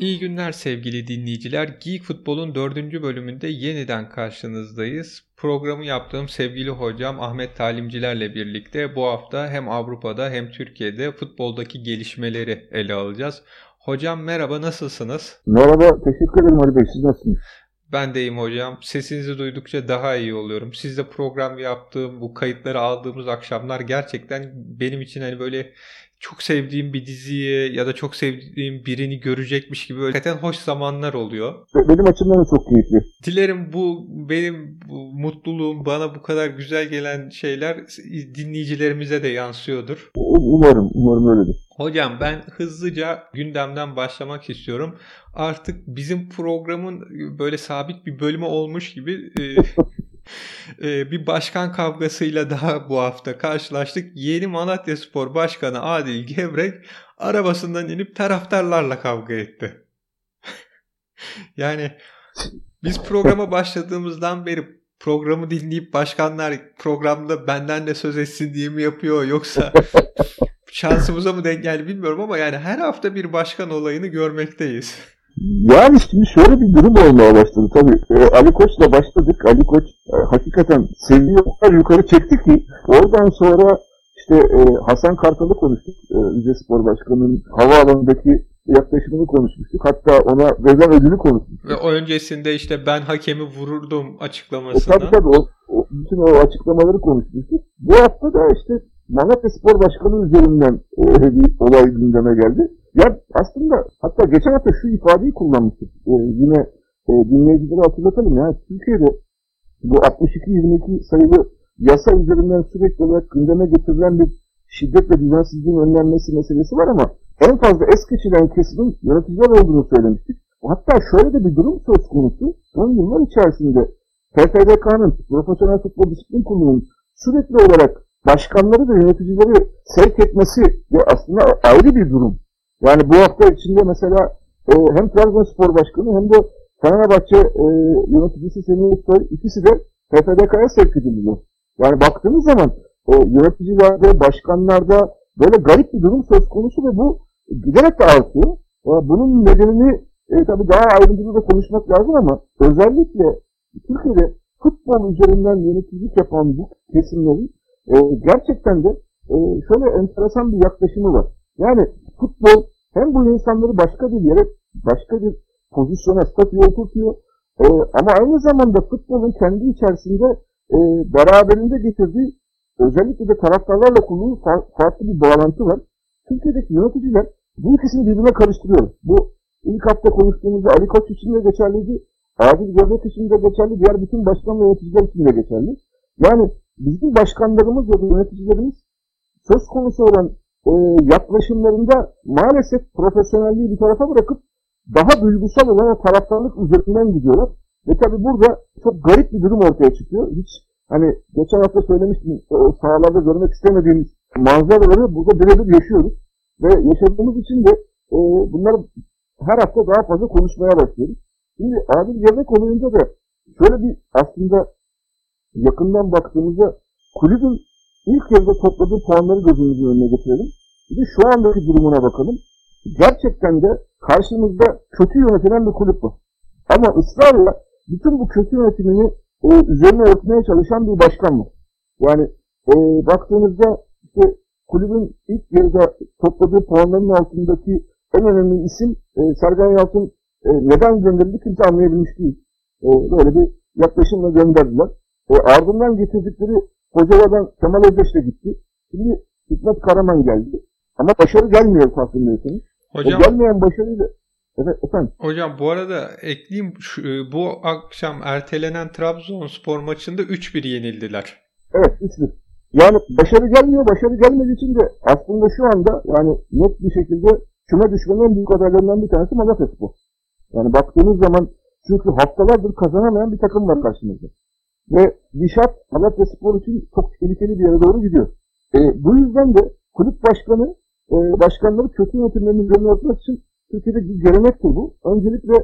İyi günler sevgili dinleyiciler. Geek Futbol'un dördüncü bölümünde yeniden karşınızdayız. Programı yaptığım sevgili hocam Ahmet Talimcilerle birlikte bu hafta hem Avrupa'da hem Türkiye'de futboldaki gelişmeleri ele alacağız. Hocam merhaba nasılsınız? Merhaba teşekkür ederim Ali Bey siz nasılsınız? Ben deyim hocam. Sesinizi duydukça daha iyi oluyorum. Sizle program yaptığım, bu kayıtları aldığımız akşamlar gerçekten benim için hani böyle çok sevdiğim bir diziyi ya da çok sevdiğim birini görecekmiş gibi hakikaten hoş zamanlar oluyor. Benim açımdan da çok keyifli. Dilerim bu benim bu mutluluğum bana bu kadar güzel gelen şeyler dinleyicilerimize de yansıyordur. Umarım, umarım öyledir. Hocam ben hızlıca gündemden başlamak istiyorum. Artık bizim programın böyle sabit bir bölümü olmuş gibi e, bir başkan kavgasıyla daha bu hafta karşılaştık. Yeni Malatya Spor Başkanı Adil Gevrek arabasından inip taraftarlarla kavga etti. yani biz programa başladığımızdan beri programı dinleyip başkanlar programda benden de söz etsin diye mi yapıyor yoksa şansımıza mı denk geldi bilmiyorum ama yani her hafta bir başkan olayını görmekteyiz. Yani şimdi şöyle bir durum olmaya başladı tabii. E, Ali Koç'la başladık. Ali Koç e, hakikaten seviye o kadar yukarı çekti ki oradan sonra işte e, Hasan Kartal'ı konuştuk. E, Rize Spor Başkanı'nın havaalanındaki yaklaşımını konuşmuştuk. Hatta ona verilen ödülü konuşmuştuk. Ve o öncesinde işte ben hakemi vururdum açıklamasına. E, tabii tabii o, o, bütün o açıklamaları konuşmuştuk. Bu hafta da işte Malatya Spor Başkanı üzerinden e, bir olay gündeme geldi. Ya aslında hatta geçen hafta şu ifadeyi kullanmıştık. Ee, yine e, dinleyicileri hatırlatalım ya. Türkiye'de bu 62-22 sayılı yasa üzerinden sürekli olarak gündeme getirilen bir şiddet ve düzensizliğin önlenmesi meselesi var ama en fazla es geçilen kesimin yöneticiler olduğunu söylemiştik. Hatta şöyle de bir durum söz konusu. Son yıllar içerisinde PFDK'nın, Profesyonel Futbol Disiplin Kurulu'nun sürekli olarak başkanları ve yöneticileri sevk etmesi de aslında ayrı bir durum. Yani bu hafta içinde mesela e, hem Trabzonspor Başkanı hem de Fenerbahçe e, yöneticisi Semih Ustoy ikisi de PFDK'ya sevk ediliyor. Yani baktığınız zaman e, yöneticilerde, başkanlarda böyle garip bir durum söz konusu ve bu giderek de artıyor. E, bunun nedenini e, tabii daha ayrıntılı da konuşmak lazım ama özellikle Türkiye'de futbol üzerinden yöneticilik yapan bu kesimlerin e, gerçekten de e, şöyle enteresan bir yaklaşımı var. Yani futbol hem bu insanları başka bir yere, başka bir pozisyona, statüye oturtuyor. E, ama aynı zamanda futbolun kendi içerisinde e, beraberinde getirdiği özellikle de taraftarlarla kurduğu farklı bir bağlantı var. Türkiye'deki yöneticiler bu ikisini birbirine karıştırıyor. Bu ilk hafta konuştuğumuzda Ali Koç için de geçerliydi. Adil Göbek için de geçerli. Diğer bütün başkan ve yöneticiler için de geçerli. Yani bizim başkanlarımız ya da yöneticilerimiz söz konusu olan e, yaklaşımlarında maalesef profesyonelliği bir tarafa bırakıp daha duygusal olan taraftarlık üzerinden gidiyorlar. Ve tabi burada çok garip bir durum ortaya çıkıyor. Hiç hani geçen hafta söylemiştim o sahalarda görmek istemediğimiz manzaraları burada birebir yaşıyoruz. Ve yaşadığımız için de e, bunlar her hafta daha fazla konuşmaya başlıyoruz. Şimdi adil gezek olayında da şöyle bir aslında yakından baktığımızda kulübün ilk yarıda topladığı puanları gözümüzün önüne getirelim. Bir de şu andaki durumuna bakalım. Gerçekten de karşımızda kötü yönetilen bir kulüp var. Ama ısrarla bütün bu kötü yönetimini e, üzerine örtmeye çalışan bir başkan var. Yani e, baktığınızda işte kulübün ilk yarıda topladığı puanların altındaki en önemli isim e, Sergen Yalçın e, neden gönderildi kimse anlayabilmiş değil. E, böyle bir yaklaşımla gönderdiler. E, ardından getirdikleri Hocalardan Kemal Özdeş de gitti. Şimdi Hikmet Karaman geldi. Ama başarı gelmiyor farkındaysanız. Hocam, o gelmeyen başarıyla Evet efendim. Hocam bu arada ekleyeyim şu, e, bu akşam ertelenen Trabzonspor maçında 3-1 yenildiler. Evet 3-1. Yani başarı gelmiyor. Başarı gelmediği için de aslında şu anda yani net bir şekilde küme düşmenin en büyük adaylarından bir tanesi Malatyaspor. Yani baktığınız zaman çünkü haftalardır kazanamayan bir takım var karşımızda. Ve Dişat Malatya Spor için çok tehlikeli bir yere doğru gidiyor. E, bu yüzden de kulüp başkanı e, başkanları kötü yönetimlerin üzerine örtmek için Türkiye'de bir gelenektir bu. Öncelikle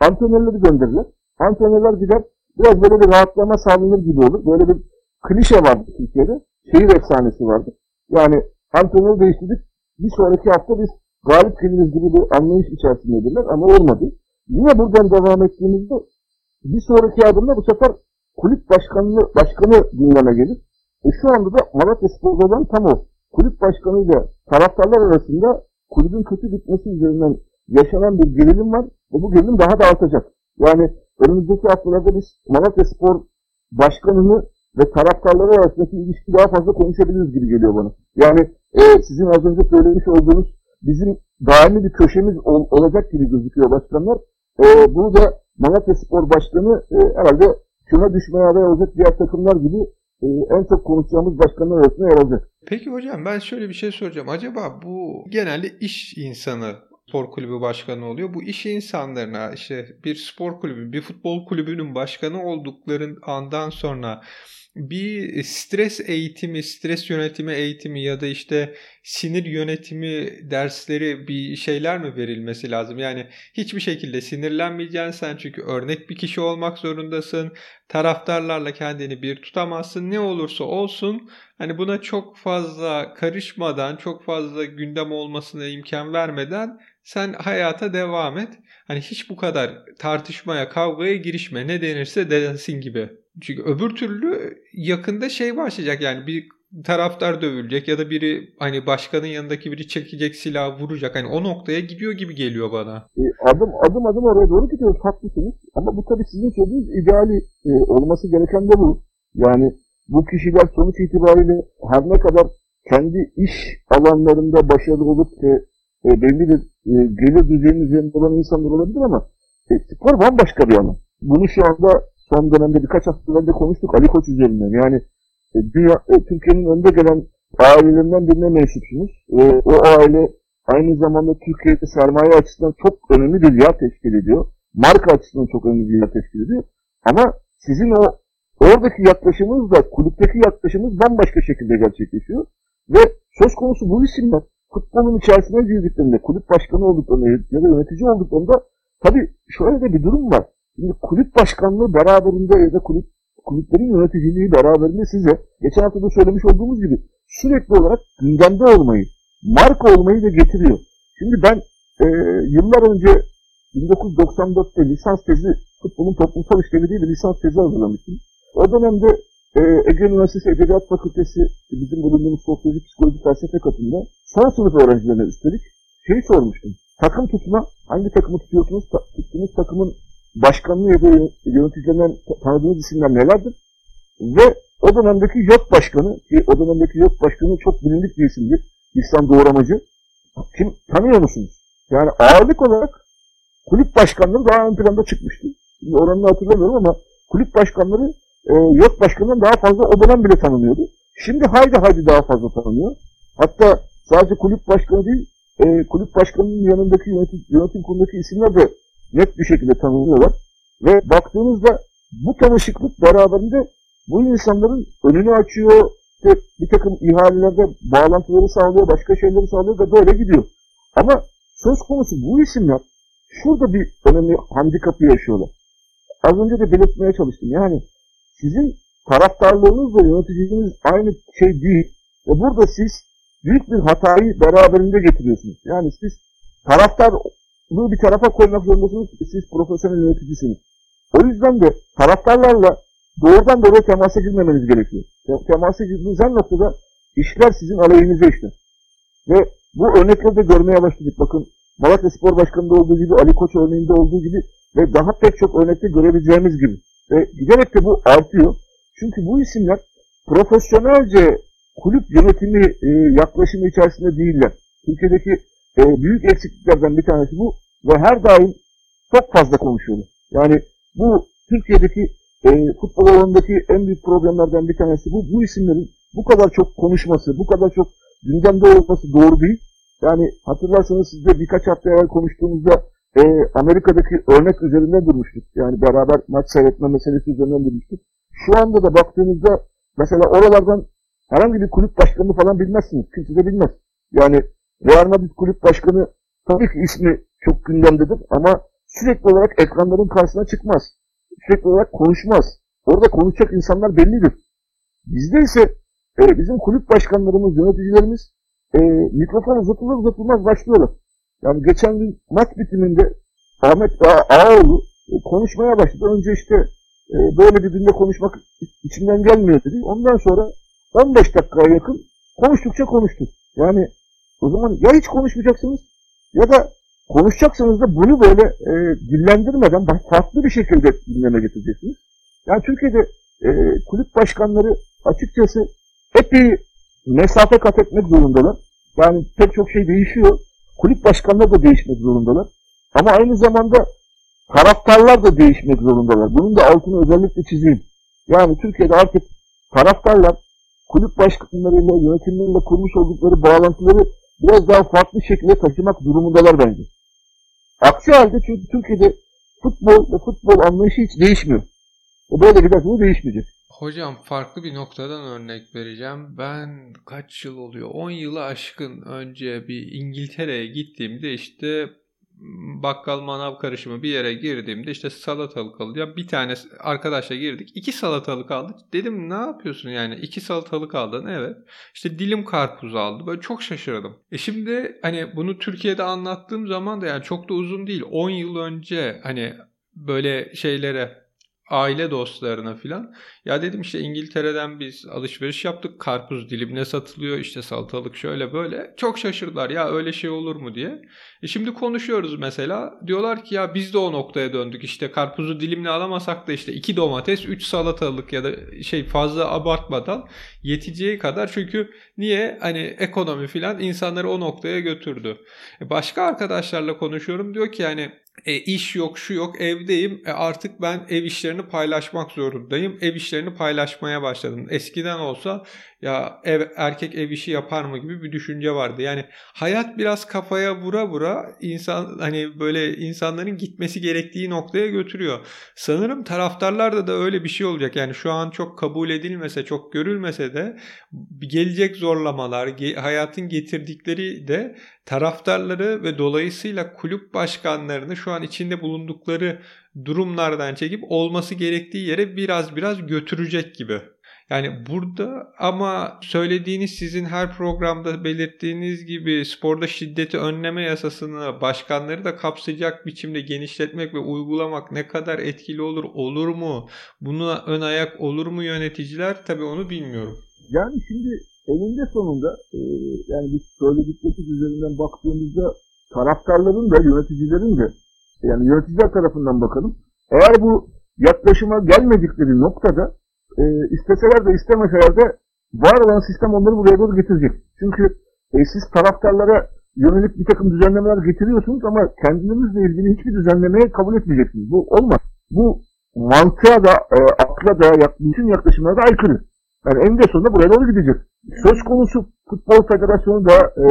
antrenörleri gönderirler. Antrenörler gider biraz böyle bir rahatlama sağlanır gibi olur. Böyle bir klişe vardı Türkiye'de. Şehir efsanesi vardı. Yani antrenörü değiştirdik. Bir sonraki hafta biz galip geliriz gibi bir anlayış içerisindedirler ama olmadı. Yine buradan devam ettiğimizde bir sonraki adımda bu sefer kulüp başkanı, başkanı gündeme gelir. E şu anda da Malatya Spor'da olan tam o. Kulüp başkanıyla taraftarlar arasında kulübün kötü gitmesi üzerinden yaşanan bir gerilim var ve bu gerilim daha da artacak. Yani önümüzdeki haftalarda biz Malatya Spor başkanını ve taraftarları arasındaki ilişki daha fazla konuşabiliriz gibi geliyor bana. Yani e, sizin az önce söylemiş olduğunuz bizim daimi bir köşemiz ol, olacak gibi gözüküyor başkanlar. E, bunu da Malatya Spor Başkanı e, herhalde küme düşmeye aday olacak diğer takımlar gibi e, en çok konuşacağımız başkanlar arasında yer alacak. Peki hocam ben şöyle bir şey soracağım. Acaba bu genelde iş insanı spor kulübü başkanı oluyor. Bu iş insanlarına işte bir spor kulübü, bir futbol kulübünün başkanı oldukları andan sonra bir stres eğitimi, stres yönetimi eğitimi ya da işte sinir yönetimi dersleri bir şeyler mi verilmesi lazım? Yani hiçbir şekilde sinirlenmeyeceksin sen çünkü örnek bir kişi olmak zorundasın. Taraftarlarla kendini bir tutamazsın. Ne olursa olsun hani buna çok fazla karışmadan, çok fazla gündem olmasına imkan vermeden sen hayata devam et. Hani hiç bu kadar tartışmaya, kavgaya girişme. Ne denirse densin gibi. Çünkü öbür türlü yakında şey başlayacak yani bir taraftar dövülecek ya da biri hani başkanın yanındaki biri çekecek silah vuracak. Hani o noktaya gidiyor gibi geliyor bana. E, adım adım adım oraya doğru gidiyoruz haklısınız. Ama bu tabii sizin söylediğiniz ideali e, olması gereken de bu. Yani bu kişiler sonuç itibariyle her ne kadar kendi iş alanlarında başarılı olup e, e, belli bir e, gelir düzeyinin üzerinde olan insanlar olabilir ama e, spor bambaşka bir alan. Bunu şu anda son dönemde birkaç hafta önce konuştuk Ali Koç üzerinden. Yani e, dünya, e, Türkiye'nin önde gelen ailelerinden birine mensupsunuz. E, o aile aynı zamanda Türkiye'de sermaye açısından çok önemli bir yer teşkil ediyor. Marka açısından çok önemli bir yer teşkil ediyor. Ama sizin o oradaki yaklaşımınızla kulüpteki yaklaşımınız bambaşka şekilde gerçekleşiyor. Ve söz konusu bu isimler futbolun içerisine girdiklerinde, kulüp başkanı olduklarında ya da yönetici olduklarında tabii şöyle de bir durum var. Şimdi kulüp başkanlığı beraberinde ya da kulüp, kulüplerin yöneticiliği beraberinde size geçen hafta da söylemiş olduğumuz gibi sürekli olarak gündemde olmayı, marka olmayı da getiriyor. Şimdi ben e, yıllar önce 1994'te lisans tezi futbolun toplumsal işlevi diye bir lisans tezi hazırlamıştım. O dönemde e, Ege Üniversitesi Edebiyat Fakültesi bizim bulunduğumuz sosyoloji, psikoloji, felsefe katında son sınıf öğrencilerine üstelik şey sormuştum. Takım tutma, hangi takımı tutuyorsunuz? Ta, tuttuğunuz takımın başkanlığı da yöneticilerinden tanıdığınız isimler nelerdir? Ve o dönemdeki YÖK Başkanı, ki o dönemdeki YÖK Başkanı çok bilindik bir isimdi. İslam Doğramacı. Kim tanıyor musunuz? Yani ağırlık olarak kulüp başkanları daha ön planda çıkmıştı. Şimdi oranını hatırlamıyorum ama kulüp başkanları e, YÖK Başkanı'ndan daha fazla o dönem bile tanınıyordu. Şimdi haydi haydi daha fazla tanınıyor. Hatta sadece kulüp başkanı değil, e, kulüp başkanının yanındaki yönetim, yönetim kurulundaki isimler de net bir şekilde tanınıyorlar. Ve baktığınızda bu tanışıklık beraberinde bu insanların önünü açıyor, bir takım ihalelerde bağlantıları sağlıyor, başka şeyleri sağlıyor da böyle gidiyor. Ama söz konusu bu isimler şurada bir önemli handikapı yaşıyorlar. Az önce de belirtmeye çalıştım. Yani sizin taraftarlığınız ve yöneticiliğiniz aynı şey değil. Ve burada siz büyük bir hatayı beraberinde getiriyorsunuz. Yani siz taraftar bunu bir tarafa koymak zorundasınız. Siz profesyonel yöneticisiniz. O yüzden de taraftarlarla doğrudan doğruya temasa girmemeniz gerekiyor. Temasa girdiğiniz her noktada işler sizin aleyhinize işler. Ve bu örnekleri de görmeye başladık. Bakın Malatya Spor Başkanı'nda olduğu gibi, Ali Koç örneğinde olduğu gibi ve daha pek çok örnekte görebileceğimiz gibi. Ve giderek de bu artıyor. Çünkü bu isimler profesyonelce kulüp yönetimi e, yaklaşımı içerisinde değiller. Türkiye'deki e, büyük eksikliklerden bir tanesi bu ve her daim çok fazla konuşuyorlar. Yani bu Türkiye'deki e, futbol alanındaki en büyük problemlerden bir tanesi bu. Bu isimlerin bu kadar çok konuşması, bu kadar çok gündemde olması doğru değil. Yani hatırlarsanız sizde birkaç hafta evvel konuştuğumuzda e, Amerika'daki örnek üzerinden durmuştuk. Yani beraber maç seyretme meselesi üzerinden durmuştuk. Şu anda da baktığınızda mesela oralardan herhangi bir kulüp başkanı falan bilmezsiniz. Kimse de bilmez. Yani Real Madrid kulüp başkanı tabii ki ismi çok gündemdedir ama sürekli olarak ekranların karşısına çıkmaz. Sürekli olarak konuşmaz. Orada konuşacak insanlar bellidir. Bizde ise e, bizim kulüp başkanlarımız, yöneticilerimiz e, mikrofon uzatılır uzatılmaz başlıyorlar. Yani geçen gün maç bitiminde Ahmet Ağaoğlu e, konuşmaya başladı. Önce işte e, böyle bir günde konuşmak içimden gelmiyor dedi. Ondan sonra 15 dakikaya yakın konuştukça konuştuk. Yani o zaman ya hiç konuşmayacaksınız ya da konuşacaksınız da bunu böyle e, dillendirmeden farklı bir şekilde gündeme getireceksiniz. Yani Türkiye'de e, kulüp başkanları açıkçası epey mesafe kat etmek zorundalar. Yani pek çok şey değişiyor. Kulüp başkanları da değişmek zorundalar. Ama aynı zamanda taraftarlar da değişmek zorundalar. Bunun da altını özellikle çizeyim. Yani Türkiye'de artık taraftarlar kulüp başkanlarıyla, yönetimleriyle kurmuş oldukları bağlantıları biraz daha farklı şekilde taşımak durumundalar bence. Aksi halde çünkü Türkiye'de futbol ve futbol anlayışı hiç değişmiyor. O böyle giderse değişmeyecek. Hocam farklı bir noktadan örnek vereceğim. Ben kaç yıl oluyor? 10 yılı aşkın önce bir İngiltere'ye gittiğimde işte bakkal manav karışımı bir yere girdiğimde işte salatalık alacağım. Bir tane arkadaşla girdik. iki salatalık aldık. Dedim ne yapıyorsun yani? iki salatalık aldın evet. İşte dilim karpuz aldı. Böyle çok şaşırdım. E şimdi hani bunu Türkiye'de anlattığım zaman da yani çok da uzun değil. 10 yıl önce hani böyle şeylere aile dostlarına filan. Ya dedim işte İngiltere'den biz alışveriş yaptık. Karpuz dilimine satılıyor. işte salatalık şöyle böyle. Çok şaşırdılar ya öyle şey olur mu diye. E şimdi konuşuyoruz mesela. Diyorlar ki ya biz de o noktaya döndük. işte karpuzu dilimle alamasak da işte iki domates, üç salatalık ya da şey fazla abartmadan yeteceği kadar. Çünkü niye? Hani ekonomi filan insanları o noktaya götürdü. E başka arkadaşlarla konuşuyorum. Diyor ki yani e, iş yok, şu yok, evdeyim. E, artık ben ev işlerini paylaşmak zorundayım. Ev işlerini paylaşmaya başladım. Eskiden olsa ya ev, erkek ev işi yapar mı gibi bir düşünce vardı. Yani hayat biraz kafaya vura vura insan hani böyle insanların gitmesi gerektiği noktaya götürüyor. Sanırım taraftarlarda da öyle bir şey olacak. Yani şu an çok kabul edilmese, çok görülmese de gelecek zorlamalar, hayatın getirdikleri de taraftarları ve dolayısıyla kulüp başkanlarını şu an içinde bulundukları durumlardan çekip olması gerektiği yere biraz biraz götürecek gibi. Yani burada ama söylediğiniz sizin her programda belirttiğiniz gibi sporda şiddeti önleme yasasını başkanları da kapsayacak biçimde genişletmek ve uygulamak ne kadar etkili olur, olur mu? Buna ön ayak olur mu yöneticiler? Tabii onu bilmiyorum. Yani şimdi eninde sonunda e, yani biz söyledikleri üzerinden baktığımızda taraftarların da yöneticilerin de yani yöneticiler tarafından bakalım. Eğer bu yaklaşıma gelmedikleri noktada e, isteseler de istemeseler de var olan sistem onları buraya doğru getirecek. Çünkü e, siz taraftarlara yönelik bir takım düzenlemeler getiriyorsunuz ama kendinizle ilgili hiçbir düzenlemeyi kabul etmeyeceksiniz. Bu olmaz. Bu mantığa da, e, akla da, bütün yaklaşımlara da aykırı. Yani eninde sonunda buraya doğru gidecek. Söz konusu Futbol Federasyonu da e,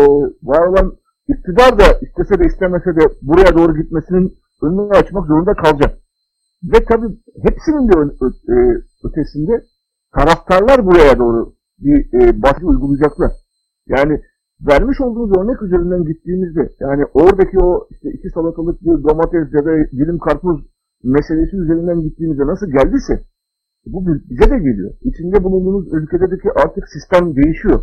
var olan iktidar da istese de istemese de buraya doğru gitmesinin önünü açmak zorunda kalacak. Ve tabii hepsinin de e, ötesinde taraftarlar buraya doğru bir e, baskı uygulayacaklar. Yani vermiş olduğunuz örnek üzerinden gittiğimizde yani oradaki o işte iki salatalık bir domates ya da dilim karpuz meselesi üzerinden gittiğimizde nasıl geldiyse bu bize de geliyor. İçinde bulunduğunuz ülkedeki artık sistem değişiyor.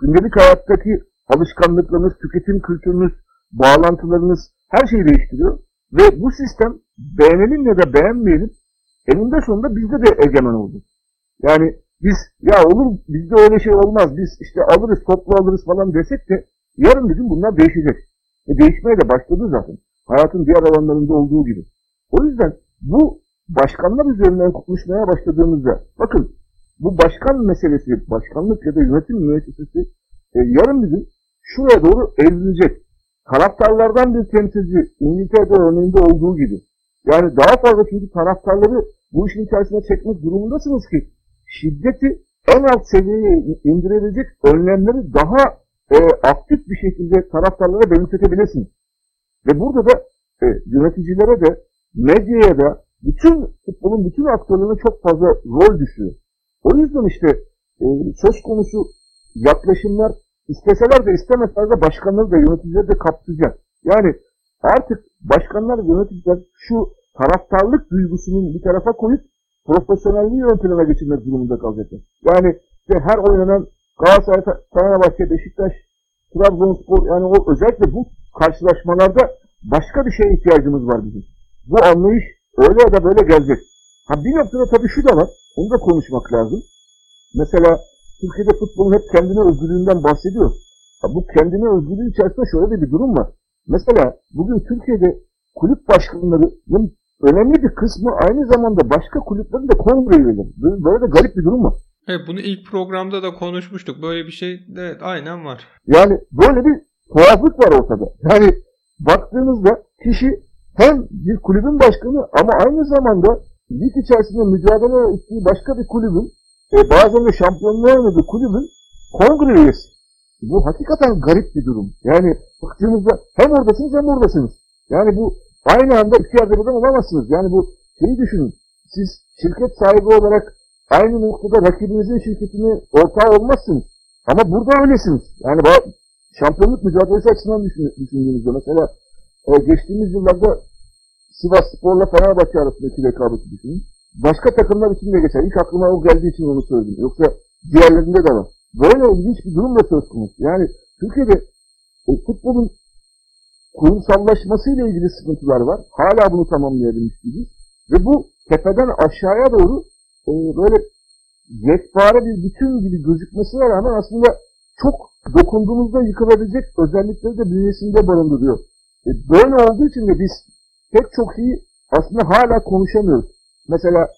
Gündelik hayattaki alışkanlıklarınız, tüketim kültürünüz, bağlantılarınız her şeyi değiştiriyor. Ve bu sistem beğenelim ya da beğenmeyelim eninde sonunda bizde de egemen oldu. Yani biz ya olur bizde öyle şey olmaz biz işte alırız toplu alırız falan desek de yarın bir gün bunlar değişecek. E değişmeye de başladı zaten. Hayatın diğer alanlarında olduğu gibi. O yüzden bu başkanlar üzerinden konuşmaya başladığımızda bakın bu başkan meselesi, başkanlık ya da yönetim müessesesi e, yarın bir gün şuraya doğru evrilecek taraftarlardan bir temsilci İngiltere'de örneğinde olduğu gibi. Yani daha fazla çünkü taraftarları bu işin içerisine çekmek durumundasınız ki şiddeti en alt seviyeye indirebilecek önlemleri daha e, aktif bir şekilde taraftarlara benimsetebilirsiniz. Ve burada da e, yöneticilere de medyaya da bütün futbolun bütün aktörlerine çok fazla rol düşüyor. O yüzden işte e, söz konusu yaklaşımlar İsteseler de istemeseler de başkanları da yöneticileri de kapsayacak. Yani artık başkanlar yöneticiler şu taraftarlık duygusunun bir tarafa koyup profesyonelliği ön plana geçirmek durumunda kalacaklar. Yani işte her oynanan Galatasaray, Fenerbahçe, Beşiktaş, Trabzonspor yani o özellikle bu karşılaşmalarda başka bir şeye ihtiyacımız var bizim. Bu anlayış öyle ya da böyle gelecek. Ha bir noktada tabii şu da var. Onu da konuşmak lazım. Mesela Türkiye'de futbolun hep kendine özgürlüğünden bahsediyor. Ha, bu kendine özgürlüğü içerisinde şöyle de bir durum var. Mesela bugün Türkiye'de kulüp başkanlarının önemli bir kısmı aynı zamanda başka kulüplerin de kongre üyeleri. Böyle de garip bir durum var. Evet bunu ilk programda da konuşmuştuk. Böyle bir şey de aynen var. Yani böyle bir tuhaflık var ortada. Yani baktığınızda kişi hem bir kulübün başkanı ama aynı zamanda lig içerisinde mücadele ettiği başka bir kulübün e, bazen de şampiyonluğa oynadığı kulübün kongre üyesi. Bu hakikaten garip bir durum. Yani baktığınızda hem oradasınız hem oradasınız. Yani bu aynı anda iki yerde birden olamazsınız. Yani bu şeyi düşünün. Siz şirket sahibi olarak aynı noktada rakibinizin şirketini ortağı olmazsınız. Ama burada öylesiniz. Yani şampiyonluk mücadelesi açısından düşündüğünüzde mesela e, geçtiğimiz yıllarda Sivas Spor'la Fenerbahçe arasındaki rekabeti düşünün. Başka takımlar için de geçer. İlk aklıma o geldiği için onu söyledim. Yoksa diğerlerinde de var. Böyle ilginç bir durum da söz konusu. Yani Türkiye'de e, futbolun kurumsallaşmasıyla ilgili sıkıntılar var. Hala bunu tamamlayabilmiş değiliz. Ve bu tepeden aşağıya doğru e, böyle yekpare bir bütün gibi gözükmesine rağmen aslında çok dokunduğunuzda yıkılabilecek özellikleri de bünyesinde barındırıyor. E, böyle olduğu için de biz pek çok iyi aslında hala konuşamıyoruz. Mesela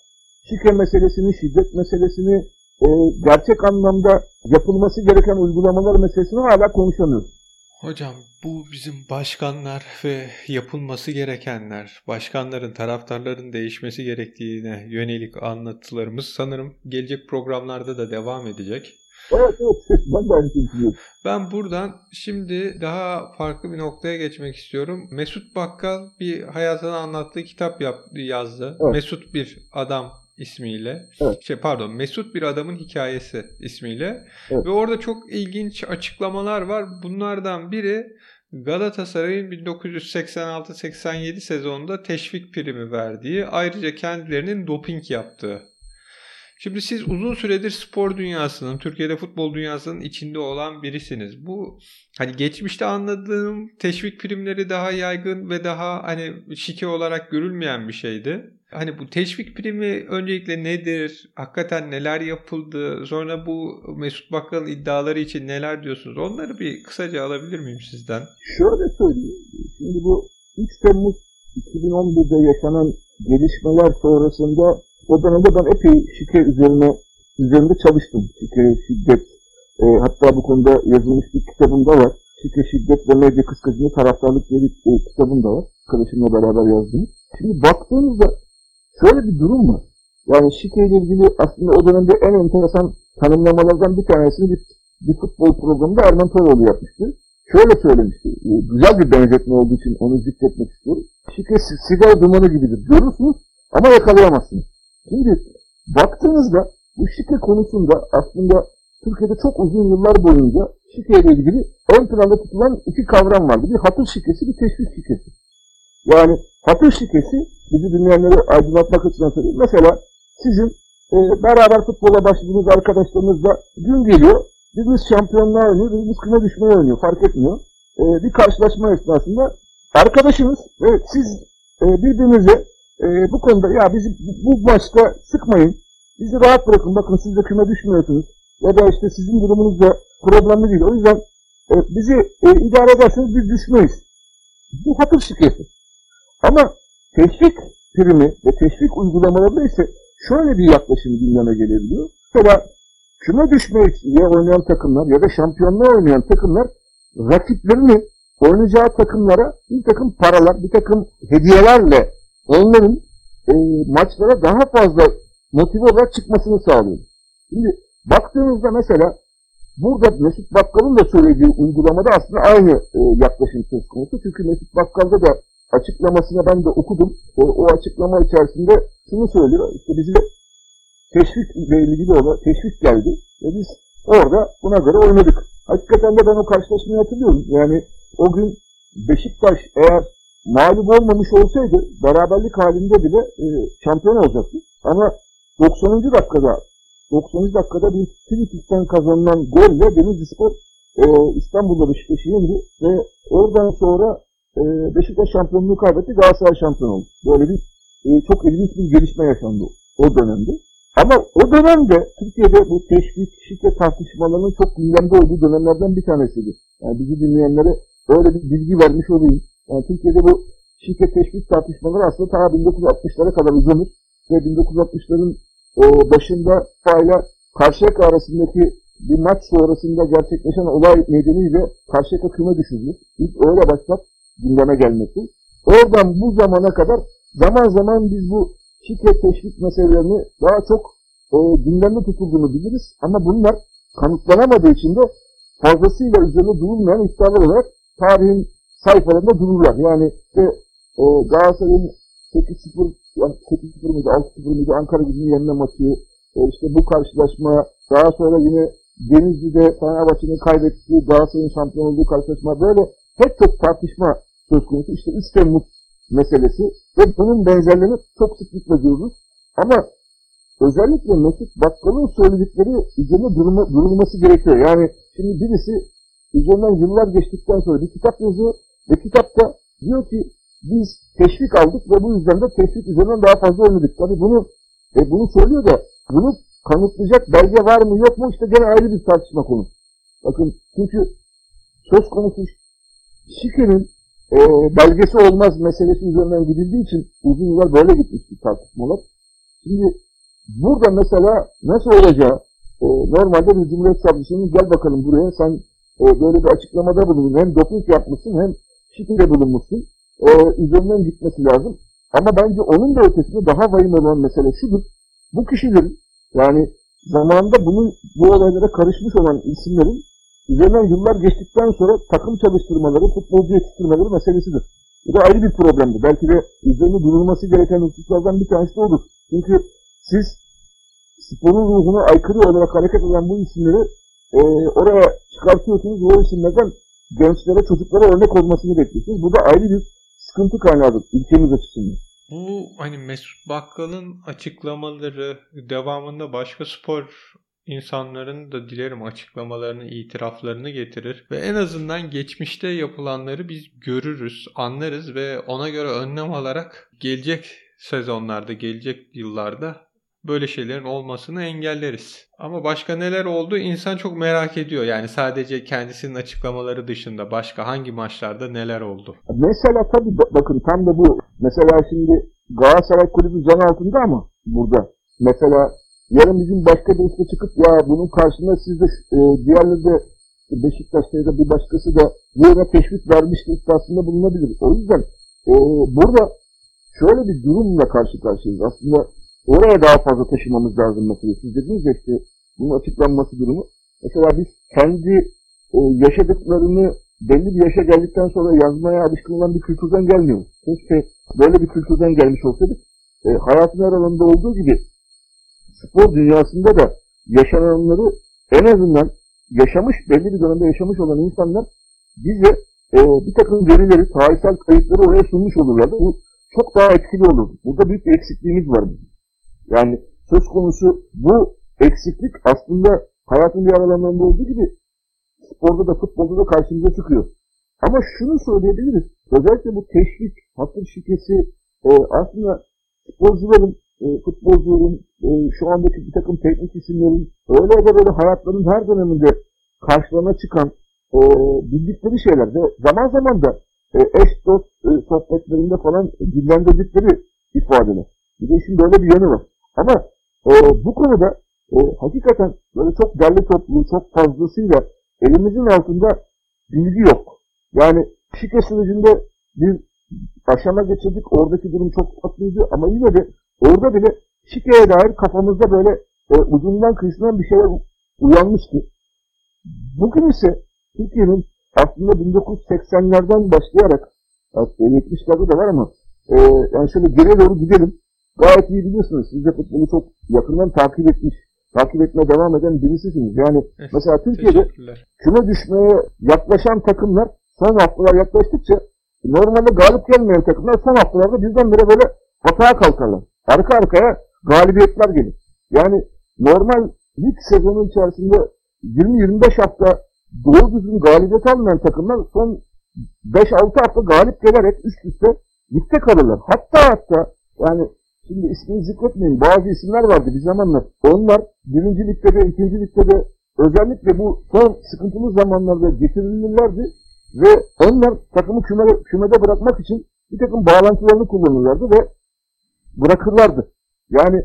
şike meselesini, şiddet meselesini, e, gerçek anlamda yapılması gereken uygulamalar meselesini hala konuşamıyoruz. Hocam bu bizim başkanlar ve yapılması gerekenler, başkanların, taraftarların değişmesi gerektiğine yönelik anlatılarımız sanırım gelecek programlarda da devam edecek. Evet evet ben de aynı. Ben buradan şimdi daha farklı bir noktaya geçmek istiyorum. Mesut Bakkal bir hayatını anlattığı kitap yap, yazdı. Evet. Mesut bir adam ismiyle. Evet. Şey pardon, Mesut bir adamın hikayesi ismiyle. Evet. Ve orada çok ilginç açıklamalar var. Bunlardan biri Galatasaray'ın 1986-87 sezonunda teşvik primi verdiği, ayrıca kendilerinin doping yaptığı. Şimdi siz uzun süredir spor dünyasının, Türkiye'de futbol dünyasının içinde olan birisiniz. Bu hani geçmişte anladığım teşvik primleri daha yaygın ve daha hani şike olarak görülmeyen bir şeydi. Hani bu teşvik primi öncelikle nedir? Hakikaten neler yapıldı? Sonra bu Mesut Bakkal'ın iddiaları için neler diyorsunuz? Onları bir kısaca alabilir miyim sizden? Şöyle söyleyeyim. Şimdi bu 3 Temmuz 2011'de yaşanan gelişmeler sonrasında o dönemde ben epey şike üzerine üzerinde çalıştım. Şike, şiddet. E, hatta bu konuda yazılmış bir kitabım da var. Şike, şiddet ve medya kıskacılığı taraftarlık diye bir e, kitabım da var. Arkadaşımla beraber yazdım. Şimdi baktığınızda şöyle bir durum var. Yani şike ile ilgili aslında o dönemde en enteresan tanımlamalardan bir tanesini bir, bir futbol programında Erman Toroğlu yapmıştı. Şöyle söylemişti. E, güzel bir benzetme olduğu için onu zikretmek istiyorum. Şike sigara dumanı gibidir. Görürsünüz ama yakalayamazsınız. Şimdi baktığınızda bu şike konusunda aslında Türkiye'de çok uzun yıllar boyunca şike ile ilgili ön planda tutulan iki kavram vardı. Bir hatır şikesi, bir teşvik şikesi. Yani hatır şikesi bizi dinleyenleri aydınlatmak için söyleyeyim. Mesela sizin e, beraber futbola başladığınız arkadaşlarınızla gün geliyor. Biriniz şampiyonluğa oynuyor, biriniz küme düşmeye oynuyor. Fark etmiyor. E, bir karşılaşma esnasında arkadaşınız ve siz e, birbirinize e, bu konuda ya bizi bu maçta sıkmayın. Bizi rahat bırakın. Bakın siz de küme düşmüyorsunuz. Ya da işte sizin durumunuz da problemli değil. O yüzden e, bizi e, idare ederseniz biz düşmeyiz. Bu hatır şirketi. Ama teşvik primi ve teşvik uygulamalarında ise şöyle bir yaklaşım gündeme gelebiliyor. Mesela küme düşmeye oynayan takımlar ya da şampiyonluğa oynayan takımlar rakiplerini oynayacağı takımlara bir takım paralar, bir takım hediyelerle onların e, maçlara daha fazla motive olarak çıkmasını sağlıyor. Şimdi baktığınızda mesela burada Mesut Bakkal'ın da söylediği uygulamada aslında aynı e, yaklaşım söz konusu. Çünkü Mesut Bakkal'da da açıklamasını ben de okudum. E, o açıklama içerisinde şunu söylüyor. İşte bize teşvik ile ilgili olan teşvik geldi. Ve biz orada buna göre oynadık. Hakikaten de ben o karşılaşmayı hatırlıyorum. Yani o gün Beşiktaş eğer mağlup olmamış olsaydı beraberlik halinde bile e, şampiyon olacaktı. Ama 90. dakikada 90. dakikada bir frikikten kazanılan golle Denizli Spor e, İstanbul'da Beşiktaş'ı yendi ve Oradan sonra e, Beşiktaş şampiyonluğu kaybetti, Galatasaray şampiyon oldu. Böyle bir e, çok ilginç bir gelişme yaşandı o dönemde. Ama o dönemde Türkiye'de bu teşvik, şirket tartışmalarının çok gündemde olduğu dönemlerden bir tanesiydi. Yani bizi dinleyenlere öyle bir bilgi vermiş olayım. Yani Türkiye'de bu şirket teşvik tartışmaları aslında ta 1960'lara kadar uzanır. Ve 1960'ların e, başında Fayla Karşıyaka arasındaki bir maç sonrasında gerçekleşen olay nedeniyle Karşıyaka küme düşürülür. İlk öyle başlar gündeme gelmesi. Oradan bu zamana kadar zaman zaman biz bu şirket teşvik meselelerini daha çok e, gündemde tutulduğunu biliriz. Ama bunlar kanıtlanamadığı için de fazlasıyla üzerine durulmayan iddialar olarak tarihin sayfalarında dururlar. Yani işte e, Galatasaray'ın 8-0 yani 8-0 mıydı 6-0 mıydı Ankara gücünün yenme maçı e, işte bu karşılaşma daha sonra yine Denizli'de Fenerbahçe'nin kaybettiği Galatasaray'ın şampiyon olduğu karşılaşma böyle pek çok tartışma söz konusu. İşte 3 Temmuz meselesi ve bunun benzerlerini çok sıklıkla görürüz. Ama özellikle Mesut Bakkal'ın söyledikleri üzerine durma, durulması gerekiyor. Yani şimdi birisi üzerinden yıllar geçtikten sonra bir kitap yazıyor ve kitapta diyor ki biz teşvik aldık ve bu yüzden de teşvik üzerinden daha fazla oynadık. Tabii bunu e, bunu söylüyor da bunu kanıtlayacak belge var mı yok mu işte gene ayrı bir tartışma konu. Bakın çünkü söz konusu şikenin e, belgesi olmaz meselesi üzerinden gidildiği için uzun yıllar böyle gitmişti tartışmalar. Şimdi burada mesela nasıl olacağı e, normalde bir Cumhuriyet Savcısının gel bakalım buraya sen e, böyle bir açıklamada bulundun. Hem doping yapmışsın hem şikede bulunmuşsun. E, üzerinden gitmesi lazım. Ama bence onun da ötesinde daha vahim olan mesele şudur. Bu kişilerin yani zamanında bunun bu olaylara karışmış olan isimlerin üzerinden yıllar geçtikten sonra takım çalıştırmaları, futbolcu yetiştirmeleri meselesidir. Bu da ayrı bir problemdi. Belki de üzerinde durulması gereken hususlardan bir tanesi de odur. Çünkü siz sporun ruhuna aykırı olarak hareket eden bu isimleri e, oraya çıkartıyorsunuz. Bu isimlerden gençlere, çocuklara örnek olmasını bekliyorsunuz. Bu da ayrı bir sıkıntı kaynağıdır ülkemiz açısından. Bu hani Mesut Bakkal'ın açıklamaları devamında başka spor insanların da dilerim açıklamalarını, itiraflarını getirir ve en azından geçmişte yapılanları biz görürüz, anlarız ve ona göre önlem alarak gelecek sezonlarda, gelecek yıllarda böyle şeylerin olmasını engelleriz. Ama başka neler oldu insan çok merak ediyor. Yani sadece kendisinin açıklamaları dışında başka hangi maçlarda neler oldu? Mesela tabii bakın tam da bu. Mesela şimdi Galatasaray kulübü zan altında ama burada. Mesela Yarın bizim başka birisi çıkıp ya bunun karşısında siz de e, diğerleri de Beşiktaş'ta ya da bir başkası da yerine teşvik vermişti iddiasında bulunabilir. O yüzden e, burada şöyle bir durumla karşı karşıyayız. Aslında oraya daha fazla taşımamız lazım mesela. Siz dediniz ya işte bunun açıklanması durumu. Mesela biz kendi e, yaşadıklarını belli bir yaşa geldikten sonra yazmaya alışkın olan bir kültürden gelmiyoruz. Keşke böyle bir kültürden gelmiş olsaydık e, hayatın her alanında olduğu gibi spor dünyasında da yaşananları en azından yaşamış, belli bir dönemde yaşamış olan insanlar bize e, bir takım verileri, tarihsel kayıtları oraya sunmuş olurlardı. Bu çok daha etkili olur. Burada büyük bir eksikliğimiz var. Yani söz konusu bu eksiklik aslında hayatın diğer alanlarında olduğu gibi sporda da futbolda da karşımıza çıkıyor. Ama şunu söyleyebiliriz. Özellikle bu teşvik, hatır şikesi e, aslında sporcuların e, futbolcuların, e, şu andaki bir takım teknik isimlerin öyle ya da böyle hayatlarının her döneminde karşılarına çıkan e, bildikleri şeyler ve zaman zaman da e, eş dost e, sohbetlerinde falan dillendirdikleri ifadeler. Bir de işin böyle bir yanı var. Ama e, bu konuda e, hakikaten böyle çok derli toplu, çok fazlasıyla elimizin altında bilgi yok. Yani şike sürecinde bir aşama geçirdik. Oradaki durum çok farklıydı ama yine de Orada bile şikeye dair kafamızda böyle e, ucundan kıyısından bir şeyler uyanmıştı. Bugün ise Türkiye'nin aslında 1980'lerden başlayarak aslında 70'lerde de var ama e, yani şöyle geriye doğru gidelim. Gayet iyi biliyorsunuz. Siz de futbolu çok yakından takip etmiş, takip etmeye devam eden birisisiniz. Yani evet, mesela Türkiye'de küme düşmeye yaklaşan takımlar son haftalar yaklaştıkça normalde galip gelmeyen takımlar son haftalarda birdenbire böyle hata kalkarlar. Arka arkaya galibiyetler gelir. Yani normal lig sezonu içerisinde 20-25 hafta doğru düzgün galibiyet almayan takımlar son 5-6 hafta galip gelerek üst üste ligde kalırlar. Hatta hatta yani şimdi ismini zikretmeyin bazı isimler vardı bir zamanlar. Onlar birinci ligde de ikinci ligde de özellikle bu son sıkıntılı zamanlarda getirilirlerdi ve onlar takımı küme, kümede bırakmak için bir takım bağlantılarını kullanırlardı ve bırakırlardı. Yani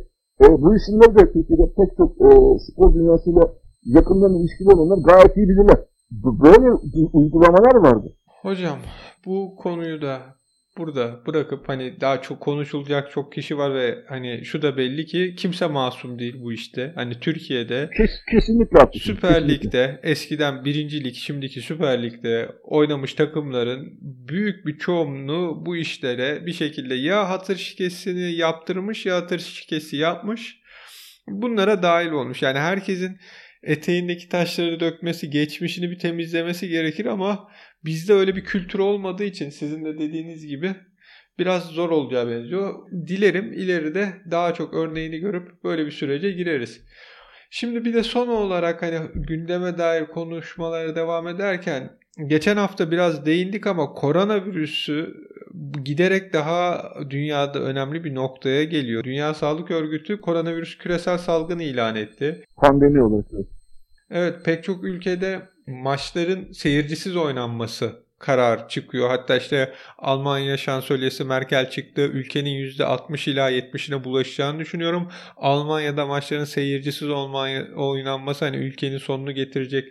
e, bu isimler de Türkiye'de pek çok e, spor dünyasıyla yakından ilişkili olanlar gayet iyi bilirler. Böyle uygulamalar vardı. Hocam bu konuyu da burada bırakıp hani daha çok konuşulacak çok kişi var ve hani şu da belli ki kimse masum değil bu işte. Hani Türkiye'de Kes, kesinlikle haklısın. Süper Lig'de eskiden birinci lig şimdiki Süper Lig'de oynamış takımların büyük bir çoğunluğu bu işlere bir şekilde ya hatır şikesini yaptırmış ya hatır şikesi yapmış. Bunlara dahil olmuş. Yani herkesin eteğindeki taşları dökmesi, geçmişini bir temizlemesi gerekir ama bizde öyle bir kültür olmadığı için sizin de dediğiniz gibi biraz zor olacağı benziyor. Dilerim ileride daha çok örneğini görüp böyle bir sürece gireriz. Şimdi bir de son olarak hani gündeme dair konuşmalara devam ederken geçen hafta biraz değindik ama koronavirüsü giderek daha dünyada önemli bir noktaya geliyor. Dünya Sağlık Örgütü koronavirüs küresel salgın ilan etti. Pandemi olarak. Evet pek çok ülkede maçların seyircisiz oynanması karar çıkıyor. Hatta işte Almanya şansölyesi Merkel çıktı. Ülkenin %60 ila 70'ine bulaşacağını düşünüyorum. Almanya'da maçların seyircisiz olmaya, oynanması hani ülkenin sonunu getirecek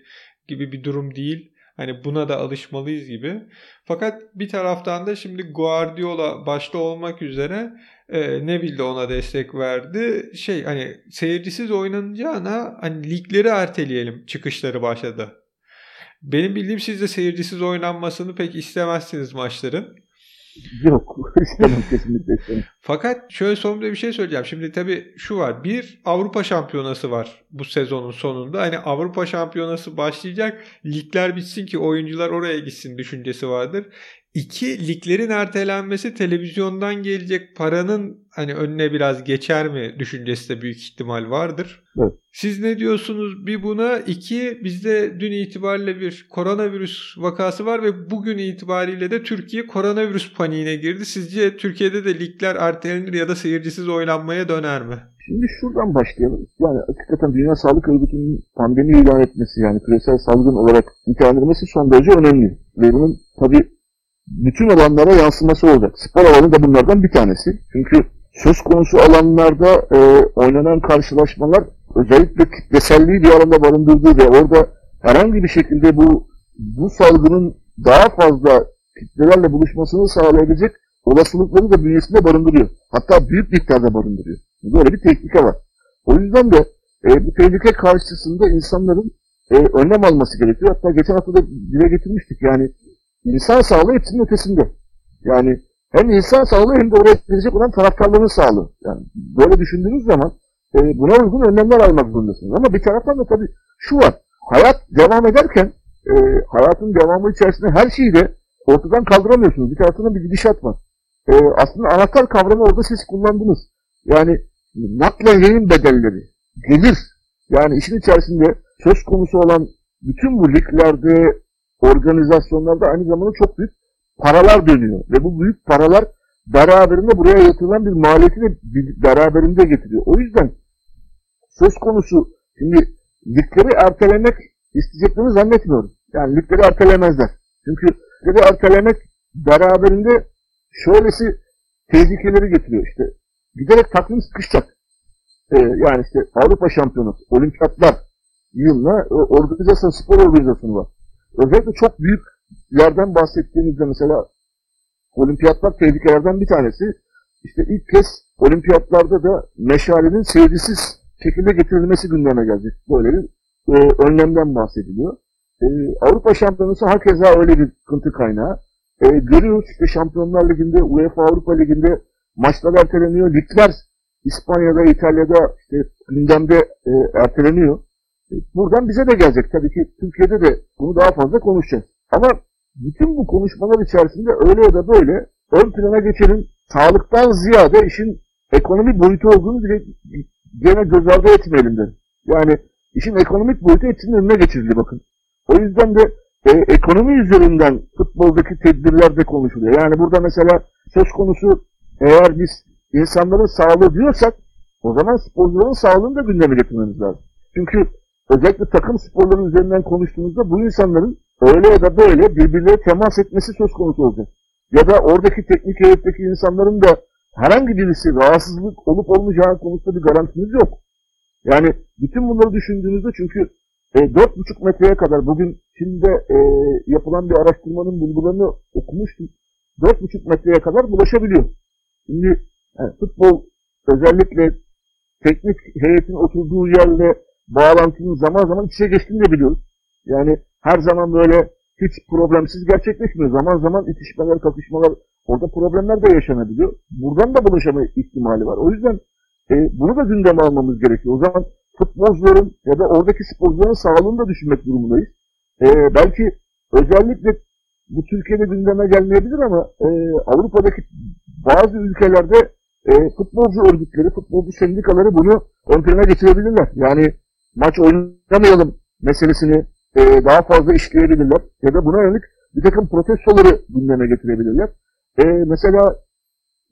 gibi bir durum değil. Hani buna da alışmalıyız gibi. Fakat bir taraftan da şimdi Guardiola başta olmak üzere e, Neville de ona destek verdi. Şey hani seyircisiz oynanacağına hani ligleri erteleyelim çıkışları başladı. Benim bildiğim siz de seyircisiz oynanmasını pek istemezsiniz maçların. Yok. istemem kesinlikle istemem. Fakat şöyle son bir şey söyleyeceğim. Şimdi tabii şu var. Bir Avrupa Şampiyonası var bu sezonun sonunda. Hani Avrupa Şampiyonası başlayacak. Ligler bitsin ki oyuncular oraya gitsin düşüncesi vardır. İki, liglerin ertelenmesi televizyondan gelecek paranın hani önüne biraz geçer mi düşüncesi de büyük ihtimal vardır. Evet. Siz ne diyorsunuz bir buna? İki, bizde dün itibariyle bir koronavirüs vakası var ve bugün itibariyle de Türkiye koronavirüs paniğine girdi. Sizce Türkiye'de de ligler ertelenir ya da seyircisiz oynanmaya döner mi? Şimdi şuradan başlayalım. Yani hakikaten Dünya Sağlık Örgütü'nün pandemi ilan etmesi yani küresel salgın olarak nitelendirmesi son derece önemli. Ve bunun tabii bütün alanlara yansıması olacak. Spor alanı da bunlardan bir tanesi. Çünkü söz konusu alanlarda e, oynanan karşılaşmalar özellikle kitleselliği bir alanda barındırdığı ve orada herhangi bir şekilde bu bu salgının daha fazla kitlelerle buluşmasını sağlayabilecek olasılıkları da bünyesinde barındırıyor. Hatta büyük miktarda barındırıyor. Böyle bir tehlike var. O yüzden de e, bu tehlike karşısında insanların e, önlem alması gerekiyor. Hatta geçen hafta da dile getirmiştik. Yani insan sağlığı hepsinin ötesinde. Yani hem insan sağlığı hem de oraya gidecek olan taraftarların sağlığı. Yani böyle düşündüğünüz zaman e, buna uygun önlemler almak zorundasınız. Ama bir taraftan da tabii şu var. Hayat devam ederken e, hayatın devamı içerisinde her şeyi de ortadan kaldıramıyorsunuz. Bir taraftan bir gidişat var. E, aslında anahtar kavramı orada siz kullandınız. Yani naklen yayın bedelleri, gelir. Yani işin içerisinde söz konusu olan bütün bu liglerde, organizasyonlarda aynı zamanda çok büyük paralar dönüyor. Ve bu büyük paralar beraberinde buraya yatırılan bir maliyeti de beraberinde getiriyor. O yüzden söz konusu şimdi ligleri ertelemek isteyeceklerini zannetmiyorum. Yani ligleri ertelemezler. Çünkü ligleri ertelemek beraberinde şöylesi tehlikeleri getiriyor işte. Giderek takvim sıkışacak. Ee, yani işte Avrupa Şampiyonası, olimpiyatlar yılına e, organizasyon, spor organizasyonu var. Özellikle çok büyük yerden bahsettiğimizde mesela olimpiyatlar tehlikelerden bir tanesi. İşte ilk kez olimpiyatlarda da meşalenin seyircisiz şekilde getirilmesi gündeme gelecek. Böyle bir e, önlemden bahsediliyor. E, Avrupa Şampiyonası hakeza öyle bir sıkıntı kaynağı. E, görüyoruz işte Şampiyonlar Ligi'nde, UEFA Avrupa Ligi'nde maçlar erteleniyor. Ligler İspanya'da, İtalya'da işte gündemde e, erteleniyor. Buradan bize de gelecek. Tabii ki Türkiye'de de bunu daha fazla konuşacağız. Ama bütün bu konuşmalar içerisinde öyle ya da böyle ön plana geçelim. Sağlıktan ziyade işin ekonomik boyutu olduğunu bile gene göz ardı etmeyelim de. Yani işin ekonomik boyutu hepsinin önüne geçirildi bakın. O yüzden de e, ekonomi üzerinden futboldaki tedbirler de konuşuluyor. Yani burada mesela söz konusu eğer biz insanların sağlığı diyorsak o zaman sporcuların sağlığını da gündeme getirmemiz lazım. Çünkü özellikle takım sporları üzerinden konuştuğumuzda bu insanların öyle ya da böyle birbirleriyle temas etmesi söz konusu olacak. Ya da oradaki teknik heyetteki insanların da herhangi birisi rahatsızlık olup olmayacağı konusunda bir garantimiz yok. Yani bütün bunları düşündüğünüzde çünkü e, 4,5 metreye kadar bugün Çin'de e, yapılan bir araştırmanın bulgularını okumuştum. 4,5 metreye kadar bulaşabiliyor. Şimdi yani futbol özellikle teknik heyetin oturduğu yerle bağlantının zaman zaman içe geçtiğini de biliyoruz. Yani her zaman böyle hiç problemsiz gerçekleşmiyor. Zaman zaman itişmeler, kakışmalar, orada problemler de yaşanabiliyor. Buradan da bulaşama ihtimali var. O yüzden e, bunu da gündeme almamız gerekiyor. O zaman futbolcuların ya da oradaki sporcuların sağlığını da düşünmek durumundayız. E, belki özellikle bu Türkiye'de gündeme gelmeyebilir ama e, Avrupa'daki bazı ülkelerde e, futbolcu örgütleri, futbolcu sendikaları bunu ön plana getirebilirler. Yani maç oynamayalım meselesini e, daha fazla işleyebilirler. Ya da buna yönelik bir takım protestoları gündeme getirebilirler. E, mesela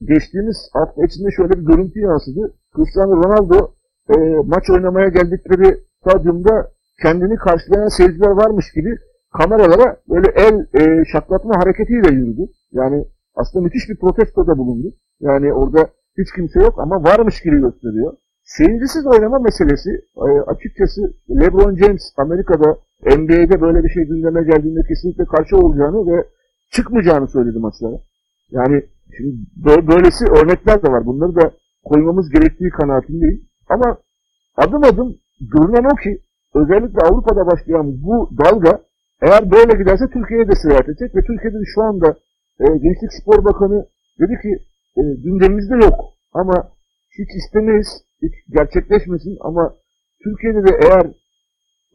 geçtiğimiz hafta içinde şöyle bir görüntü yansıdı. Cristiano Ronaldo e, maç oynamaya geldikleri stadyumda kendini karşılayan seyirciler varmış gibi kameralara böyle el e, şaklatma hareketiyle yürüdü. Yani aslında müthiş bir protesto da bulundu. Yani orada hiç kimse yok ama varmış gibi gösteriyor. Seyircisiz oynama meselesi e, açıkçası LeBron James Amerika'da NBA'de böyle bir şey gündeme geldiğinde kesinlikle karşı olacağını ve çıkmayacağını söyledi maçlara. Yani şimdi böylesi örnekler de var. Bunları da koymamız gerektiği kanaatindeyim. Ama adım adım görünen o ki özellikle Avrupa'da başlayan bu dalga eğer böyle giderse Türkiye'ye de sirayet edecek ve Türkiye'de şu anda e, Gençlik Spor Bakanı dedi ki e, gündemimizde yok ama hiç istemeyiz, hiç gerçekleşmesin ama Türkiye'de de eğer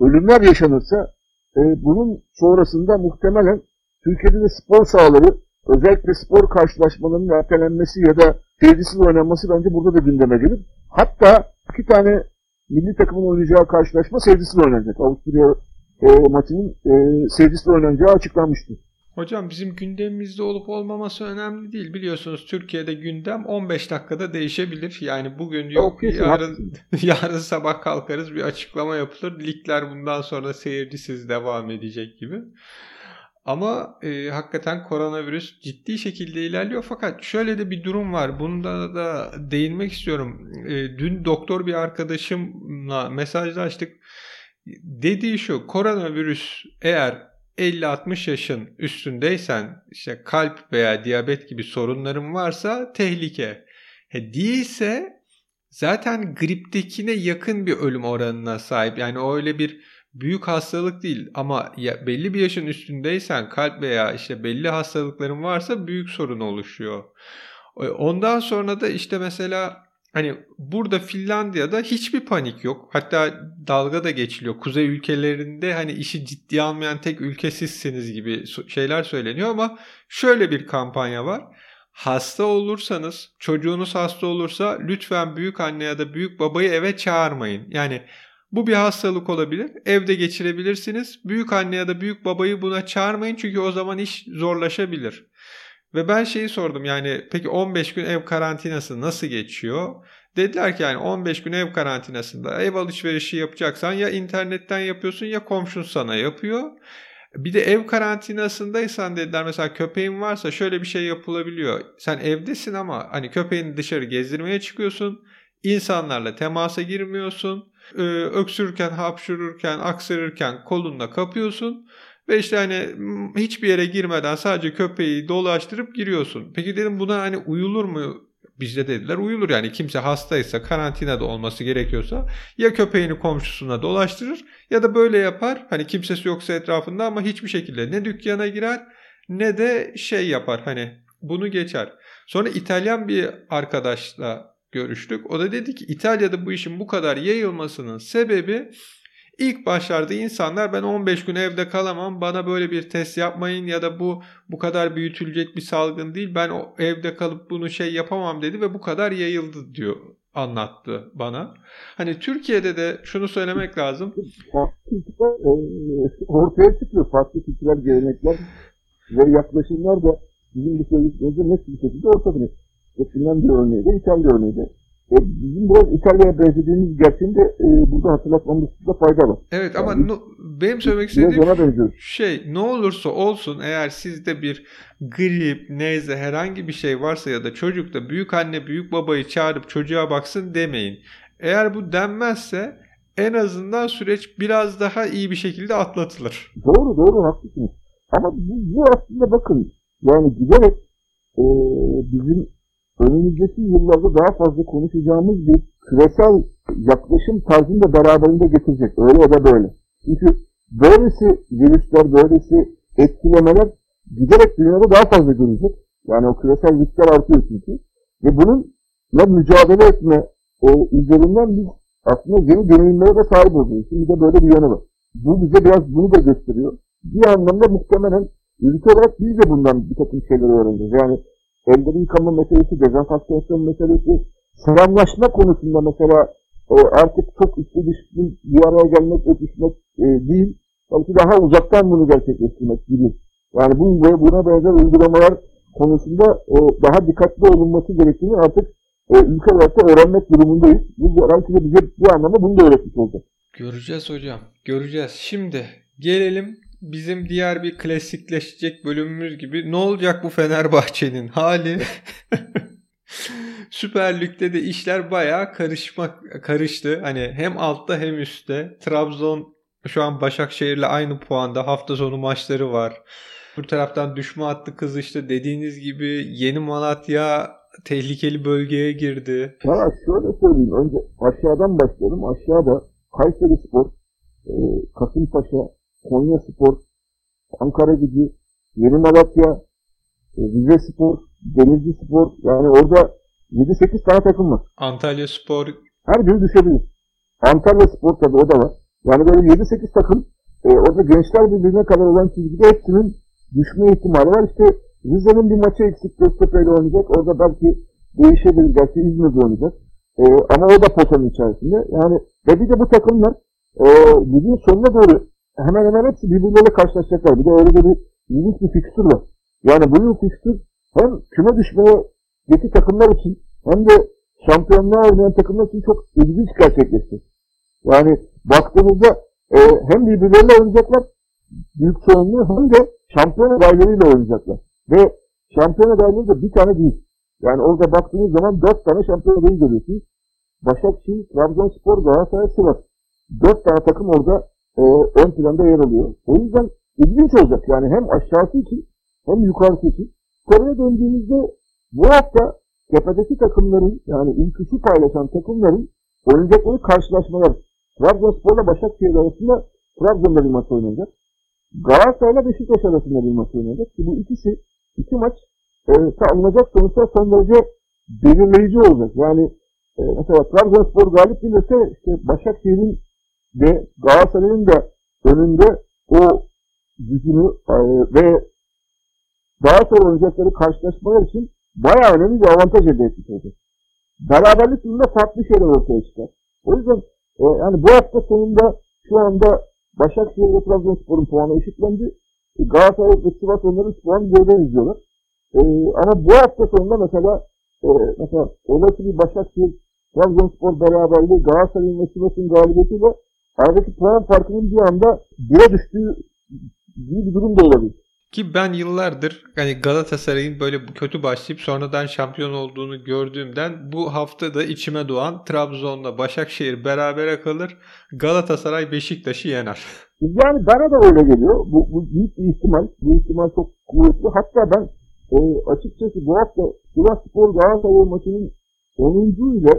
ölümler yaşanırsa e, bunun sonrasında muhtemelen Türkiye'de de spor sahaları özellikle spor karşılaşmalarının ertelenmesi ya da seyircisiz oynanması bence burada da gündeme gelir. Hatta iki tane milli takımın oynayacağı karşılaşma seyircisiz oynanacak. Avusturya e, maçının e, seyircisiz oynanacağı açıklanmıştı. Hocam bizim gündemimizde olup olmaması önemli değil. Biliyorsunuz Türkiye'de gündem 15 dakikada değişebilir. Yani bugün yok, yarın, yarın sabah kalkarız bir açıklama yapılır. Ligler bundan sonra seyircisiz devam edecek gibi. Ama e, hakikaten koronavirüs ciddi şekilde ilerliyor. Fakat şöyle de bir durum var. Bunda da değinmek istiyorum. E, dün doktor bir arkadaşımla mesajlaştık. Dediği şu koronavirüs eğer 50-60 yaşın üstündeysen işte kalp veya diyabet gibi sorunların varsa tehlike. He, değilse zaten griptekine yakın bir ölüm oranına sahip. Yani öyle bir büyük hastalık değil ama ya belli bir yaşın üstündeysen kalp veya işte belli hastalıkların varsa büyük sorun oluşuyor. Ondan sonra da işte mesela hani burada Finlandiya'da hiçbir panik yok. Hatta dalga da geçiliyor. Kuzey ülkelerinde hani işi ciddiye almayan tek ülke sizsiniz gibi şeyler söyleniyor ama şöyle bir kampanya var. Hasta olursanız, çocuğunuz hasta olursa lütfen büyük anne ya da büyük babayı eve çağırmayın. Yani bu bir hastalık olabilir. Evde geçirebilirsiniz. Büyük anne ya da büyük babayı buna çağırmayın çünkü o zaman iş zorlaşabilir. Ve ben şeyi sordum yani peki 15 gün ev karantinası nasıl geçiyor? Dediler ki yani 15 gün ev karantinasında ev alışverişi yapacaksan ya internetten yapıyorsun ya komşun sana yapıyor. Bir de ev karantinasındaysan dediler mesela köpeğin varsa şöyle bir şey yapılabiliyor. Sen evdesin ama hani köpeğini dışarı gezdirmeye çıkıyorsun. İnsanlarla temasa girmiyorsun. Öksürürken, hapşururken, aksırırken kolunla kapıyorsun. Ve işte hani hiçbir yere girmeden sadece köpeği dolaştırıp giriyorsun. Peki dedim buna hani uyulur mu? Bizde dediler uyulur yani kimse hastaysa karantinada olması gerekiyorsa ya köpeğini komşusuna dolaştırır ya da böyle yapar. Hani kimsesi yoksa etrafında ama hiçbir şekilde ne dükkana girer ne de şey yapar hani bunu geçer. Sonra İtalyan bir arkadaşla görüştük. O da dedi ki İtalya'da bu işin bu kadar yayılmasının sebebi İlk başlarda insanlar ben 15 gün evde kalamam bana böyle bir test yapmayın ya da bu bu kadar büyütülecek bir salgın değil ben o evde kalıp bunu şey yapamam dedi ve bu kadar yayıldı diyor anlattı bana. Hani Türkiye'de de şunu söylemek lazım. Ortaya çıkıyor. Farklı kültürel gelenekler ve yaklaşımlar da bizim bu söylediklerimizde net bir şekilde ortada. Bundan bir örneği de İtalya örneği de. E, bizim biraz İtalya'ya benzediğimiz gerçeğini de e, burada hatırlatmamızda fayda var. Evet ama yani, no, benim söylemek istediğim şey ne olursa olsun eğer sizde bir grip, nezle herhangi bir şey varsa ya da çocukta büyük anne büyük babayı çağırıp çocuğa baksın demeyin. Eğer bu denmezse en azından süreç biraz daha iyi bir şekilde atlatılır. Doğru doğru haklısınız. Ama bu, bu aslında bakın yani giderek e, bizim önümüzdeki yıllarda daha fazla konuşacağımız bir küresel yaklaşım tarzını da beraberinde getirecek. Öyle ya da böyle. Çünkü böylesi virüsler, böylesi etkilemeler giderek dünyada daha fazla görecek. Yani o küresel riskler artıyor çünkü. Ve bununla mücadele etme o üzerinden biz aslında yeni deneyimlere de sahip oluyoruz. Şimdi de böyle bir yanı var. Bu bize biraz bunu da gösteriyor. Bir anlamda muhtemelen ülke olarak biz de bundan bir takım şeyler öğreneceğiz. Yani elleri yıkama meselesi, dezenfektasyon meselesi, selamlaşma konusunda mesela e, artık çok üstü dışlı bir araya gelmek, öpüşmek e, değil, belki daha uzaktan bunu gerçekleştirmek gibi. Yani bu ve buna benzer uygulamalar konusunda e, daha dikkatli olunması gerektiğini artık e, ülke olarak da öğrenmek durumundayız. Bu belki de bize bir anlamda bunu da öğretmiş olacak. Göreceğiz hocam. Göreceğiz. Şimdi gelelim bizim diğer bir klasikleşecek bölümümüz gibi ne olacak bu Fenerbahçe'nin hali? Süper Lig'de de işler bayağı karışmak karıştı. Hani hem altta hem üstte. Trabzon şu an Başakşehir'le aynı puanda. Hafta sonu maçları var. Bu taraftan düşme hattı kızıştı. Dediğiniz gibi Yeni Malatya tehlikeli bölgeye girdi. Ya şöyle söyleyeyim. Önce aşağıdan başlayalım. Aşağıda Kayseri Spor, e, Kasımpaşa, Konya Spor, Ankara Gücü, Yeni Malatya, e, Rize Spor, Denizli Spor yani orada 7-8 tane takım var. Antalya Spor. Her gün düşebilir. Antalya Spor tabi o da var. Yani böyle 7-8 takım e, orada gençler birbirine kadar olan çizgide hepsinin düşme ihtimali var. İşte Rize'nin bir maçı eksik Göztepe ile oynayacak. Orada belki değişebilir. Belki İzmir'de oynayacak. E, ama o da potanın içerisinde. Yani ve bir de bu takımlar e, ligin sonuna doğru hemen hemen hepsi birbirleriyle karşılaşacaklar. Bir de öyle bir ilginç bir fikstür var. Yani bu yıl fikstür hem küme düşmeye geçi takımlar için hem de şampiyonluğa oynayan takımlar için çok ilginç gerçekleşti. Yani baktığımızda e, hem birbirleriyle oynayacaklar büyük çoğunluğu hem de şampiyon adaylarıyla oynayacaklar. Ve şampiyon adayları da bir tane değil. Yani orada baktığınız zaman dört tane şampiyon adayı görüyorsunuz. Başakşehir, Trabzonspor, Galatasaray, Sivas. Dört tane takım orada e, ön planda yer alıyor. O yüzden ilginç olacak. Yani hem aşağısı için hem yukarısı için. Konuya döndüğümüzde bu hafta tepedeki takımların yani ilk üçü paylaşan takımların oynayacakları karşılaşmalar Trabzonspor'la Başakşehir arasında Trabzon'da bir maç oynayacak. Galatasaray'la Beşiktaş arasında bir maç oynayacak. Ki bu ikisi, iki maç e, alınacak sonuçlar son derece belirleyici olacak. Yani e, mesela Trabzonspor galip gelirse işte Başakşehir'in ve Galatasaray'ın da önünde o gücünü e, ve daha sonra oynayacakları karşılaşmalar için bayağı önemli bir avantaj elde etmiş olacak. Beraberlik yılında farklı şeyler ortaya çıkar. O yüzden e, yani bu hafta sonunda şu anda Başakşehir ve Trabzonspor'un puanı eşitlendi. E, Galatasaray ve Sivas onların puanı geriden izliyorlar. E, ama bu hafta sonunda mesela e, mesela olası bir Başakşehir Trabzonspor beraberliği Galatasaray'ın ve Sivas'ın galibiyetiyle aradaki puan farkının bir anda bire düştüğü bir durum da olabilir. Ki ben yıllardır hani Galatasaray'ın böyle kötü başlayıp sonradan şampiyon olduğunu gördüğümden bu hafta da içime doğan Trabzon'la Başakşehir berabere kalır. Galatasaray Beşiktaş'ı yener. Yani bana da öyle geliyor. Bu, bu büyük bir ihtimal. Bu ihtimal çok kuvvetli. Hatta ben e, açıkçası bu hafta Sivas Spor Galatasaray maçının 10. ile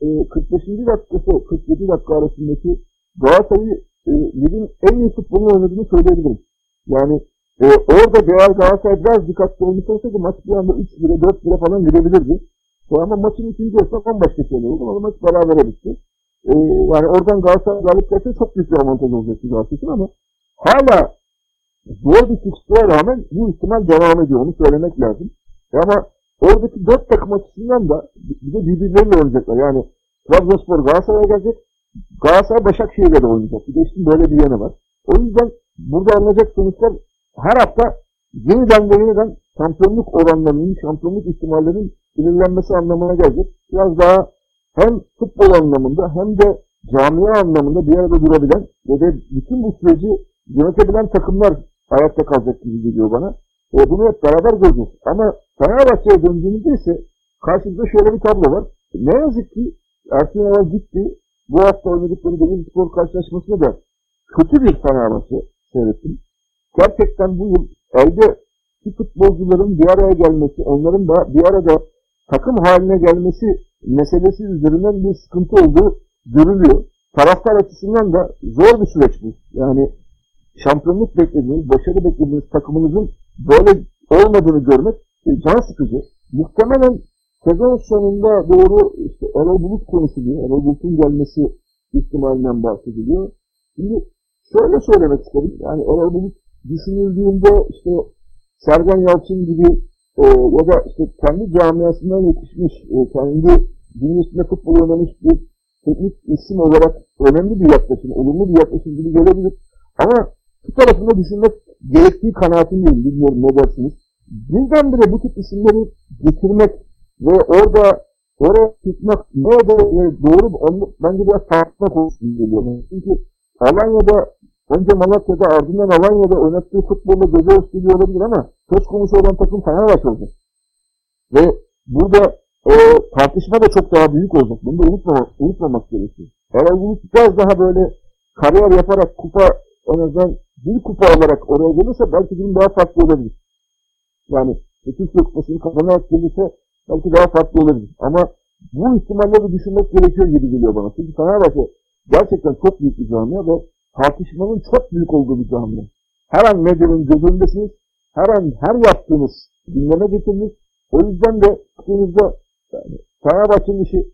e, 45. dakikası 47 dakika arasındaki Galatasaray'ı e, ligin en iyi futbolunu oynadığını söyleyebilirim. Yani e, orada Real Galatasaray biraz dikkatli olmuş olsaydı maç bir anda 3 lira 4 lira falan gidebilirdi. Ama maçın ikinci yarısında bambaşka şeyler oldu. Ama maç beraber bitti. E, yani oradan Galatasaray galip gelse çok büyük bir avantaj olacaktı Galatasaray ama hala zor bir fikstüre rağmen bu ihtimal devam ediyor. Onu söylemek lazım. E ama oradaki dört takım açısından da bir de birbirleriyle oynayacaklar. Yani Trabzonspor Galatasaray'a gelecek. Galatasaray Başakşehir'le de oynayacak. Bir de işte böyle bir yanı var. O yüzden burada alınacak sonuçlar her hafta yeniden ve yeniden şampiyonluk oranlarının, şampiyonluk ihtimallerinin belirlenmesi anlamına gelecek. Biraz daha hem futbol anlamında hem de camia anlamında bir arada durabilen ve de bütün bu süreci yönetebilen takımlar ayakta kalacak gibi geliyor bana. E, bunu hep beraber göreceğiz. Ama Fenerbahçe'ye döndüğümüzde ise karşımızda şöyle bir tablo var. Ne yazık ki Ersun Yanal gitti. Bu hafta oynadıkları Denizli Spor karşılaşmasında da kötü bir Fenerbahçe seyrettim. Gerçekten bu yıl elde ki futbolcuların bir araya gelmesi, onların da bir arada takım haline gelmesi meselesi üzerinden bir sıkıntı olduğu görülüyor. Taraftar açısından da zor bir süreç bu. Yani şampiyonluk beklediğiniz, başarı beklediğiniz takımınızın böyle olmadığını görmek can sıkıcı. Muhtemelen sezon sonunda doğru işte Erol Bulut konuşuluyor. Erol Bulut'un gelmesi ihtimalinden bahsediliyor. Şimdi şöyle söylemek isterim. Yani Erol Bulut düşünüldüğünde işte Sergen Yalçın gibi e, ya da işte kendi camiasından yetişmiş, e, kendi dünyasında futbol oynamış bir teknik isim olarak önemli bir yaklaşım, olumlu bir yaklaşım gibi gelebilir. Ama bu tarafında düşünmek gerektiği kanaatindeyim. Bilmiyorum ne dersiniz. Birdenbire bu tip isimleri getirmek ve orada oraya tutmak ne de doğru onu bence biraz tartışma konusu geliyor. Çünkü Alanya'da önce Malatya'da ardından Alanya'da oynattığı futbolla göze hoş olabilir ama söz konusu olan takım Fenerbahçe olacak. Ve burada e, tartışma da çok daha büyük olacak. Bunu da unutmamak, unutmamak gerekiyor. Eğer bunu biraz daha böyle kariyer yaparak kupa en azından bir kupa olarak oraya gelirse belki durum daha farklı olabilir. Yani Türkiye Kupası'nı kazanarak gelirse belki daha farklı olabilir. Ama bu ihtimalleri düşünmek gerekiyor gibi geliyor bana. Çünkü Fenerbahçe gerçekten çok büyük bir camia ve tartışmanın çok büyük olduğu bir camia. Her an medyanın gözündesiniz. Her an her yaptığınız gündeme getiriniz. O yüzden de baktığınızda yani Fenerbahçe'nin işi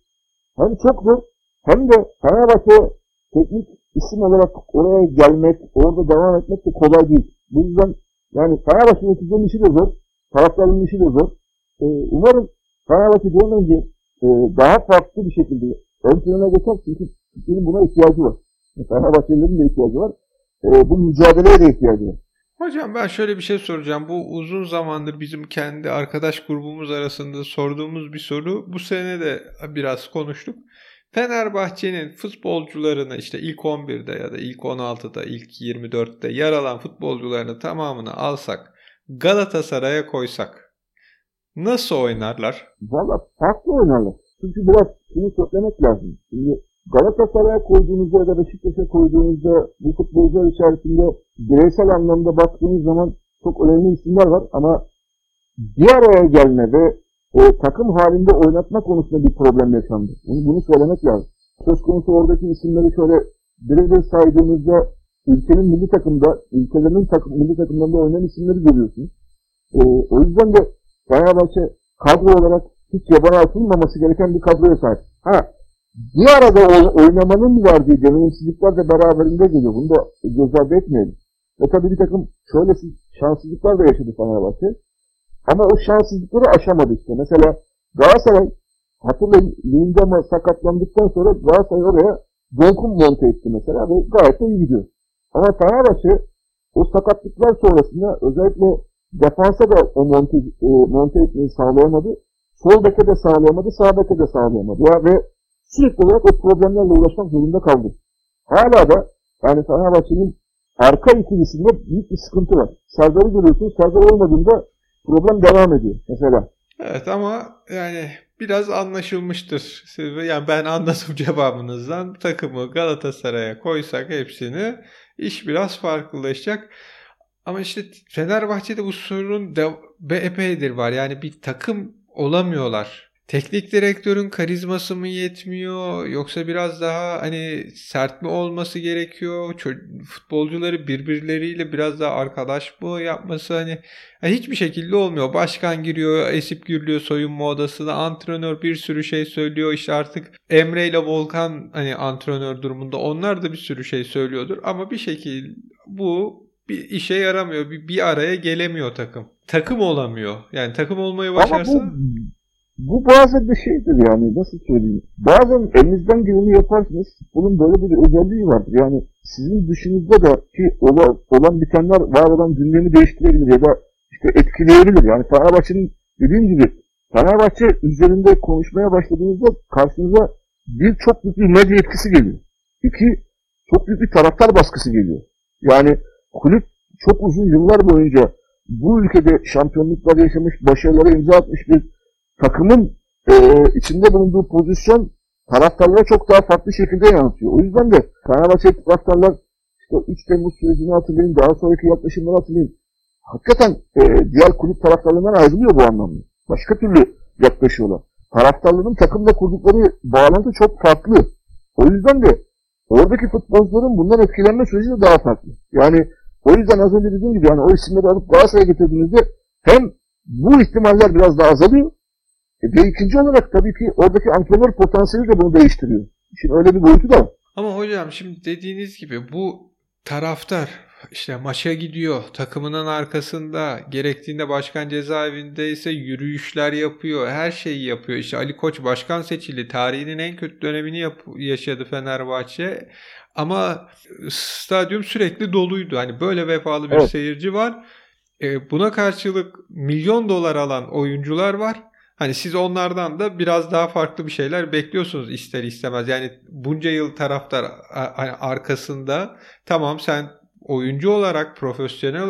hem çok zor hem de Fenerbahçe teknik isim olarak oraya gelmek, orada devam etmek de kolay değil. Bu yüzden yani Fenerbahçe yöneticilerin işi de zor, taraftarın işi de zor. Ee, umarım Fenerbahçe bir önce e, daha farklı bir şekilde ön plana geçer çünkü Türkiye'nin buna ihtiyacı var. Fenerbahçelilerin de ihtiyacı var. E, bu mücadeleye de ihtiyacı var. Hocam ben şöyle bir şey soracağım. Bu uzun zamandır bizim kendi arkadaş grubumuz arasında sorduğumuz bir soru. Bu sene de biraz konuştuk. Fenerbahçe'nin futbolcularını işte ilk 11'de ya da ilk 16'da, ilk 24'te yer alan futbolcularını tamamını alsak, Galatasaray'a koysak nasıl oynarlar? Valla farklı oynarlar. Çünkü biraz şunu söylemek lazım. Şimdi Galatasaray'a koyduğunuzda ya da Beşiktaş'a koyduğunuzda bu futbolcular içerisinde bireysel anlamda baktığınız zaman çok önemli isimler var ama bir araya gelme ve e, takım halinde oynatma konusunda bir problem yaşandı. Bunu, bunu söylemek lazım. Söz konusu oradaki isimleri şöyle birebir saydığımızda ülkenin milli takımda, ülkelerinin takım, milli takımlarında oynayan isimleri görüyorsunuz. E, o yüzden de Fenerbahçe kadro olarak hiç yabana atılmaması gereken bir kadroya sahip. Ha, bir arada oynamanın verdiği deneyimsizlikler de beraberinde geliyor. Bunu da göz ardı etmeyelim. Ve tabii bir takım şöyle şanssızlıklar da yaşadı Fenerbahçe. Ama o şanssızlıkları aşamadı işte. Mesela Galatasaray hatırlayın Lindema sakatlandıktan sonra Galatasaray oraya Donkun monte etti mesela ve gayet de iyi gidiyor. Ama Fenerbahçe o sakatlıklar sonrasında özellikle defansa da o monte, e, monte etmeyi sağlayamadı. Sol beke de sağlayamadı, sağ beke de sağlayamadı. Ya, ve sürekli olarak o problemlerle uğraşmak zorunda kaldı. Hala da yani Fenerbahçe'nin arka ikilisinde büyük bir sıkıntı var. Serdar'ı görüyorsunuz. Serdar olmadığında problem devam ediyor mesela. Evet ama yani biraz anlaşılmıştır. Yani ben anladım cevabınızdan. Takımı Galatasaray'a koysak hepsini iş biraz farklılaşacak. Ama işte Fenerbahçe'de bu sorun de, epeydir var. Yani bir takım olamıyorlar teknik direktörün karizması mı yetmiyor yoksa biraz daha hani sert mi olması gerekiyor? Futbolcuları birbirleriyle biraz daha arkadaş mı yapması hani yani hiçbir şekilde olmuyor. Başkan giriyor, esip gürlüyor soyunma odasına. Antrenör bir sürü şey söylüyor. İşte artık Emre ile Volkan hani antrenör durumunda onlar da bir sürü şey söylüyordur ama bir şekilde bu bir işe yaramıyor. Bir, bir araya gelemiyor takım. Takım olamıyor. Yani takım olmayı başarsa... Ama bu, bu bazen bir şeydir yani nasıl söyleyeyim. Bazen elinizden geleni yaparsınız. Bunun böyle bir özelliği vardır. Yani sizin dışınızda da ki olan, olan bitenler var olan gündemi değiştirebilir ya da işte etkileyebilir. Yani Fenerbahçe'nin dediğim gibi Fenerbahçe üzerinde konuşmaya başladığınızda karşınıza bir çok büyük bir medya etkisi geliyor. İki, çok büyük bir taraftar baskısı geliyor. Yani kulüp çok uzun yıllar boyunca bu ülkede şampiyonluklar yaşamış, başarılara imza atmış bir takımın e, içinde bulunduğu pozisyon taraftarlara çok daha farklı şekilde yansıyor. O yüzden de Fenerbahçe taraftarlar işte 3 Temmuz sürecini hatırlayın, daha sonraki yaklaşımları hatırlayın. Hakikaten e, diğer kulüp taraftarlarından ayrılıyor bu anlamda. Başka türlü yaklaşıyorlar. Taraftarların takımla kurdukları bağlantı çok farklı. O yüzden de oradaki futbolcuların bundan etkilenme süreci de daha farklı. Yani o yüzden az önce dediğim gibi yani o isimleri alıp Galatasaray'a getirdiğinizde hem bu ihtimaller biraz daha azalıyor e, ve ikinci olarak tabii ki oradaki antrenör potansiyeli de bunu değiştiriyor. Şimdi öyle bir boyutu da. Ama hocam şimdi dediğiniz gibi bu taraftar işte maça gidiyor takımının arkasında gerektiğinde başkan cezaevinde ise yürüyüşler yapıyor her şeyi yapıyor işte Ali Koç başkan seçildi tarihinin en kötü dönemini yaşadı Fenerbahçe ama stadyum sürekli doluydu hani böyle vefalı bir evet. seyirci var e, buna karşılık milyon dolar alan oyuncular var Hani siz onlardan da biraz daha farklı bir şeyler bekliyorsunuz ister istemez. Yani bunca yıl taraftar hani arkasında tamam sen oyuncu olarak, profesyonel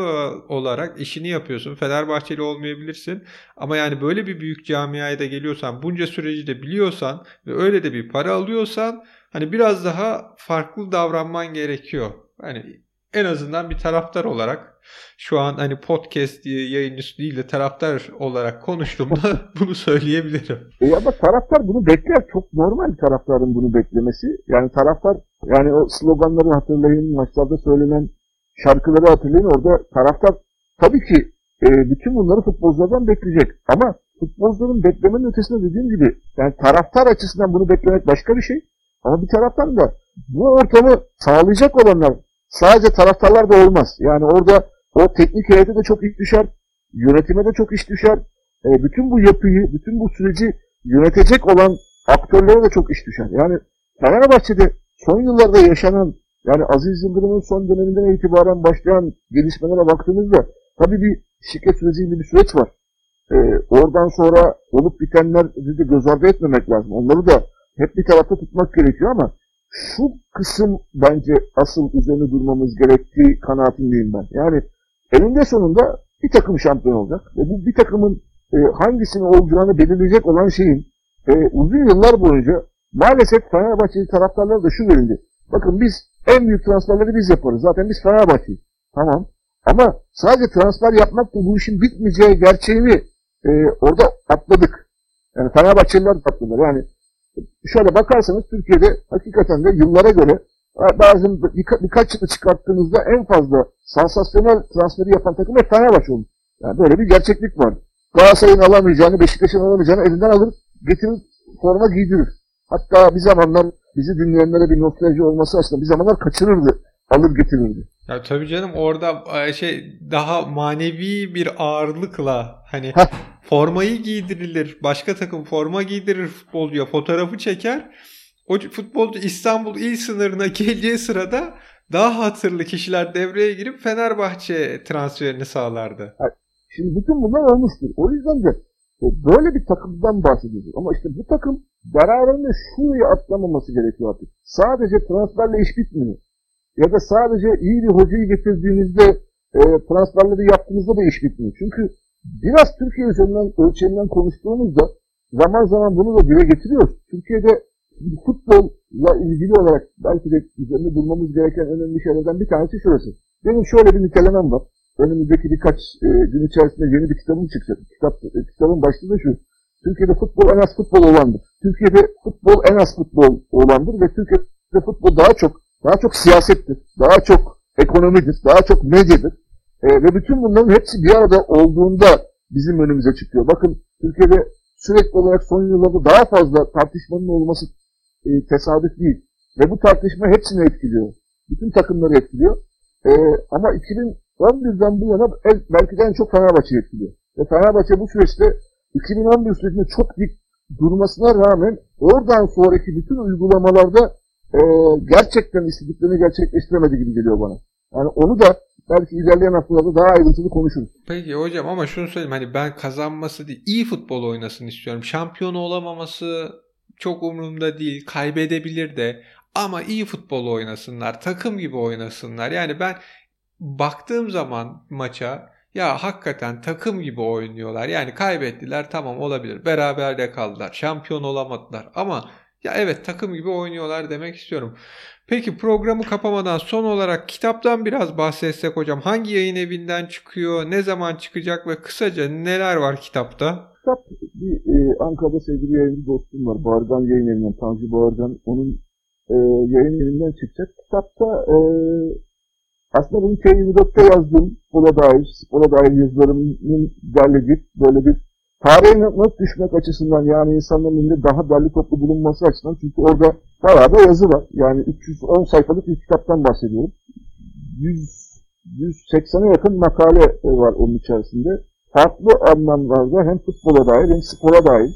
olarak işini yapıyorsun. Fenerbahçeli olmayabilirsin. Ama yani böyle bir büyük camiaya da geliyorsan, bunca süreci de biliyorsan ve öyle de bir para alıyorsan hani biraz daha farklı davranman gerekiyor. Hani en azından bir taraftar olarak şu an hani podcast diye yayıncısı değil de taraftar olarak konuştuğumda bunu söyleyebilirim. E ama taraftar bunu bekler. Çok normal taraftarın bunu beklemesi. Yani taraftar yani o sloganları hatırlayın, maçlarda söylenen şarkıları hatırlayın. Orada taraftar tabii ki e, bütün bunları futbolculardan bekleyecek. Ama futbolcuların beklemenin ötesinde dediğim gibi yani taraftar açısından bunu beklemek başka bir şey. Ama bir taraftan da bu ortamı sağlayacak olanlar sadece taraftarlar da olmaz. Yani orada o teknik heyete de çok iş düşer, yönetime de çok iş düşer. E, bütün bu yapıyı, bütün bu süreci yönetecek olan aktörlere de çok iş düşer. Yani Fenerbahçe'de son yıllarda yaşanan yani Aziz Yıldırım'ın son döneminden itibaren başlayan gelişmelere baktığımızda tabii bir şirket süreci bir süreç var. Ee, oradan sonra olup bitenleri de göz ardı etmemek lazım. Onları da hep bir tarafta tutmak gerekiyor ama şu kısım bence asıl üzerine durmamız gerektiği kanaatindeyim ben. Yani eninde sonunda bir takım şampiyon olacak ve bu bir takımın e, hangisini olacağını belirleyecek olan şeyin e, uzun yıllar boyunca maalesef Fenerbahçeli taraftarlara da şu verildi. Bakın biz en büyük transferleri biz yaparız. Zaten biz Fenerbahçe'yiz. Tamam. Ama sadece transfer yapmakla bu işin bitmeyeceği gerçeğini e, orada atladık. Yani Fenerbahçeliler atladılar. Yani şöyle bakarsanız Türkiye'de hakikaten de yıllara göre bazı birka, birkaç yılı çıkarttığınızda en fazla sansasyonel transferi yapan takım hep Fenerbahçe oldu. Yani böyle bir gerçeklik var. Galatasaray'ın alamayacağını, Beşiktaş'ın alamayacağını elinden alır, getirir, forma giydirir. Hatta bir zamanlar bizi dinleyenlere bir nostalji olması aslında bir zamanlar kaçırırdı, alır getirirdi. Ya tabii canım orada e, şey daha manevi bir ağırlıkla hani formayı giydirilir, başka takım forma giydirir futbolcuya, fotoğrafı çeker. O futbolcu İstanbul il sınırına geleceği sırada daha hatırlı kişiler devreye girip Fenerbahçe transferini sağlardı. Şimdi bütün bunlar olmuştur. O yüzden de e, böyle bir takımdan bahsediyoruz. Ama işte bu takım beraberinde şurayı atlamaması gerekiyor artık. Sadece transferle iş bitmiyor. Ya da sadece iyi bir hocayı getirdiğinizde e, transferleri yaptığınızda da iş bitmiyor. Çünkü biraz Türkiye üzerinden ölçeğinden konuştuğumuzda zaman zaman bunu da dile getiriyoruz. Türkiye'de futbolla ilgili olarak belki de üzerinde durmamız gereken önemli şeylerden bir tanesi şurası. Benim şöyle bir nitelemem var. Önümüzdeki birkaç e, gün içerisinde yeni bir kitabım çıkacak. Kitap, e, kitabın başlığı da şu. Türkiye'de futbol en az futbol olandır. Türkiye'de futbol en az futbol olandır ve Türkiye'de futbol daha çok daha çok siyasettir, daha çok ekonomidir, daha çok medyadır. E, ve bütün bunların hepsi bir arada olduğunda bizim önümüze çıkıyor. Bakın Türkiye'de sürekli olarak son yıllarda daha fazla tartışmanın olması e, tesadüf değil. Ve bu tartışma hepsini etkiliyor. Bütün takımları etkiliyor. E, ama 11'den bu yana belki de en çok Fenerbahçe etkiliyor. Ve Fenerbahçe bu süreçte 2011 sürecinde çok dik durmasına rağmen oradan sonraki bütün uygulamalarda e, gerçekten istediklerini gerçekleştiremedi gibi geliyor bana. Yani onu da belki ilerleyen haftalarda daha ayrıntılı konuşuruz. Peki hocam ama şunu söyleyeyim hani ben kazanması değil iyi futbol oynasın istiyorum. Şampiyon olamaması çok umurumda değil. Kaybedebilir de ama iyi futbol oynasınlar. Takım gibi oynasınlar. Yani ben baktığım zaman maça ya hakikaten takım gibi oynuyorlar. Yani kaybettiler tamam olabilir. Beraber de kaldılar. Şampiyon olamadılar. Ama ya evet takım gibi oynuyorlar demek istiyorum. Peki programı kapamadan son olarak kitaptan biraz bahsetsek hocam. Hangi yayın evinden çıkıyor? Ne zaman çıkacak ve kısaca neler var kitapta? Kitap bir e, Ankara'da sevgili yayıncı dostum var. Bağırgan yayın evinden. Tanju Bağırgan. Onun e, yayın evinden çıkacak. Kitapta e, aslında bunu T24'te yazdığım spora dair, spora dair yazılarımın derledik böyle bir tarihe not düşmek açısından yani insanların elinde daha derli toplu bulunması açısından çünkü orada bayağı da yazı var. Yani 310 sayfalık bir kitaptan bahsediyorum. 100, 180'e yakın makale var onun içerisinde. Farklı anlamlarda hem futbola dair hem spora dair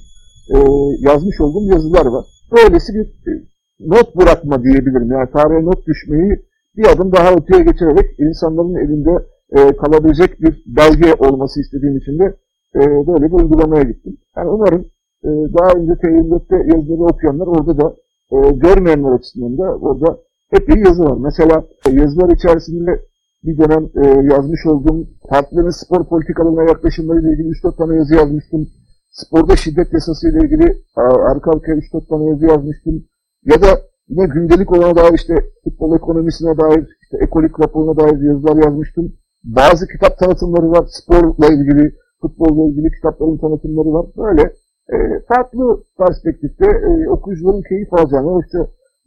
e, yazmış olduğum yazılar var. Böylesi bir e, not bırakma diyebilirim. Yani tarihe not düşmeyi bir adım daha öteye geçirerek insanların elinde e, kalabilecek bir belge olması istediğim için de e, böyle bir uygulamaya gittim. Yani umarım e, daha önce T24'te yazıları okuyanlar orada da e, görmeyenler açısından da orada hep bir yazı var. Mesela e, yazılar içerisinde bir dönem e, yazmış olduğum partilerin spor politikalarına yaklaşımlarıyla ilgili 3-4 tane yazı yazmıştım. Sporda şiddet yasası ile ilgili arka arkaya 3-4 tane yazı yazmıştım. Ya da Yine gündelik olana dair işte futbol ekonomisine dair, işte ekolik raporuna dair yazılar yazmıştım. Bazı kitap tanıtımları var. Sporla ilgili, futbolla ilgili kitapların tanıtımları var. Böyle e, farklı perspektifte e, okuyucuların keyif alacağını, işte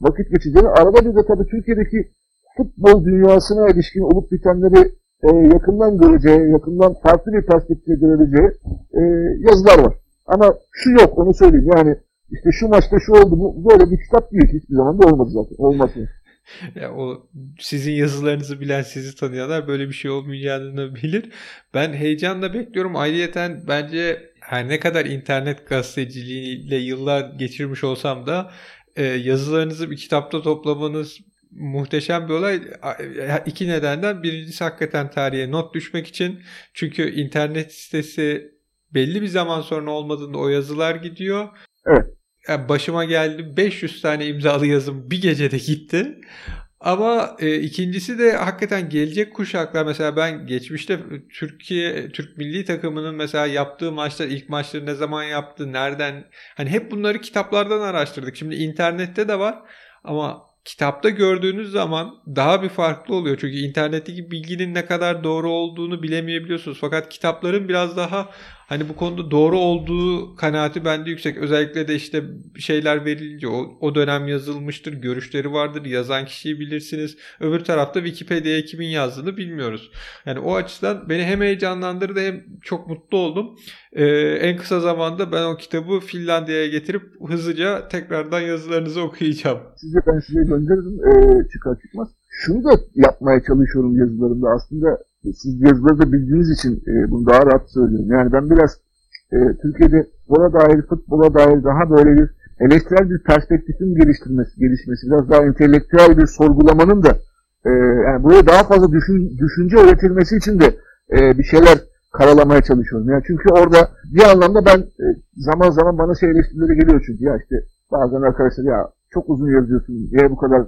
vakit geçeceğini, arada bir de tabii Türkiye'deki futbol dünyasına ilişkin olup bitenleri e, yakından göreceği, yakından farklı bir perspektifte görebileceği e, yazılar var. Ama şu yok, onu söyleyeyim. Yani işte şu maçta şu oldu. Bu böyle bir kitap değil. Hiçbir zaman da olmadı zaten. Olmasın. Ya o sizin yazılarınızı bilen, sizi tanıyanlar böyle bir şey olmayacağını bilir. Ben heyecanla bekliyorum. Ayrıyeten bence her ne kadar internet gazeteciliğiyle yıllar geçirmiş olsam da e, yazılarınızı bir kitapta toplamanız muhteşem bir olay. İki nedenden. Birincisi hakikaten tarihe not düşmek için. Çünkü internet sitesi belli bir zaman sonra olmadığında o yazılar gidiyor. Evet yani başıma geldi 500 tane imzalı yazım bir gecede gitti. Ama e, ikincisi de hakikaten gelecek kuşaklar mesela ben geçmişte Türkiye Türk milli takımının mesela yaptığı maçlar ilk maçları ne zaman yaptı, nereden hani hep bunları kitaplardan araştırdık. Şimdi internette de var ama kitapta gördüğünüz zaman daha bir farklı oluyor. Çünkü internetteki bilginin ne kadar doğru olduğunu bilemeyebiliyorsunuz. Fakat kitapların biraz daha hani bu konuda doğru olduğu kanaati bende yüksek. Özellikle de işte şeyler verilince o, o dönem yazılmıştır, görüşleri vardır, yazan kişiyi bilirsiniz. Öbür tarafta Wikipedia'ya kimin yazdığını bilmiyoruz. Yani o açıdan beni hem heyecanlandırdı hem çok mutlu oldum. Ee, en kısa zamanda ben o kitabı Finlandiya'ya getirip hızlıca tekrardan yazılarınızı okuyacağım. Size ben size gönderirim ee, çıkar çıkmaz. Şunu da yapmaya çalışıyorum yazılarımda aslında siz yazıları da bildiğiniz için e, bunu daha rahat söylüyorum. Yani ben biraz e, Türkiye'de futbola dair, futbola dair daha böyle bir eleştirel bir perspektifin geliştirmesi, gelişmesi, biraz daha entelektüel bir sorgulamanın da e, yani buraya daha fazla düşün, düşünce öğretilmesi için de e, bir şeyler karalamaya çalışıyorum. Yani çünkü orada bir anlamda ben e, zaman zaman bana şey eleştirileri geliyor çünkü ya işte bazen arkadaşlar ya çok uzun yazıyorsun, niye bu kadar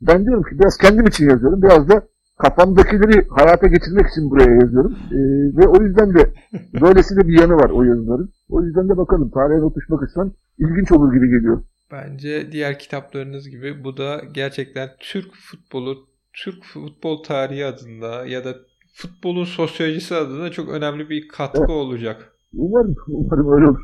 ben diyorum ki biraz kendim için yazıyorum, biraz da kafamdakileri hayata geçirmek için buraya yazıyorum. E, ve o yüzden de böylesi de bir yanı var o yazıların. O yüzden de bakalım tarihe otuşmak için ilginç olur gibi geliyor. Bence diğer kitaplarınız gibi bu da gerçekten Türk futbolu, Türk futbol tarihi adında ya da futbolun sosyolojisi adına çok önemli bir katkı evet. olacak. Umarım, umarım öyle olur.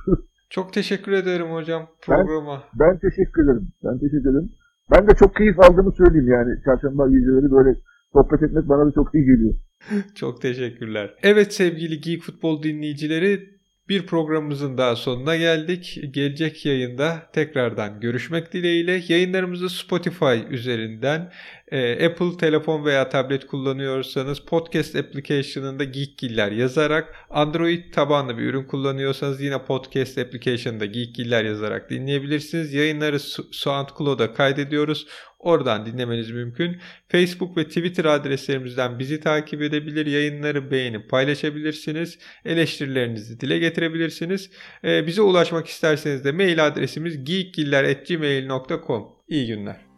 Çok teşekkür ederim hocam programa. Ben, ben teşekkür ederim. Ben teşekkür ederim. Ben de çok keyif aldığımı söyleyeyim yani. Çarşamba geceleri böyle sohbet etmek bana da çok iyi geliyor. çok teşekkürler. Evet sevgili Geek Futbol dinleyicileri bir programımızın daha sonuna geldik. Gelecek yayında tekrardan görüşmek dileğiyle. Yayınlarımızı Spotify üzerinden E, Apple telefon veya tablet kullanıyorsanız podcast application'ında Geekgiller yazarak Android tabanlı bir ürün kullanıyorsanız yine podcast application'da Geekgiller yazarak dinleyebilirsiniz. Yayınları SoundCloud'a kaydediyoruz. Oradan dinlemeniz mümkün. Facebook ve Twitter adreslerimizden bizi takip edebilir, yayınları beğenip paylaşabilirsiniz. Eleştirilerinizi dile getirebilirsiniz. Ee, bize ulaşmak isterseniz de mail adresimiz geekgiller.gmail.com. İyi günler.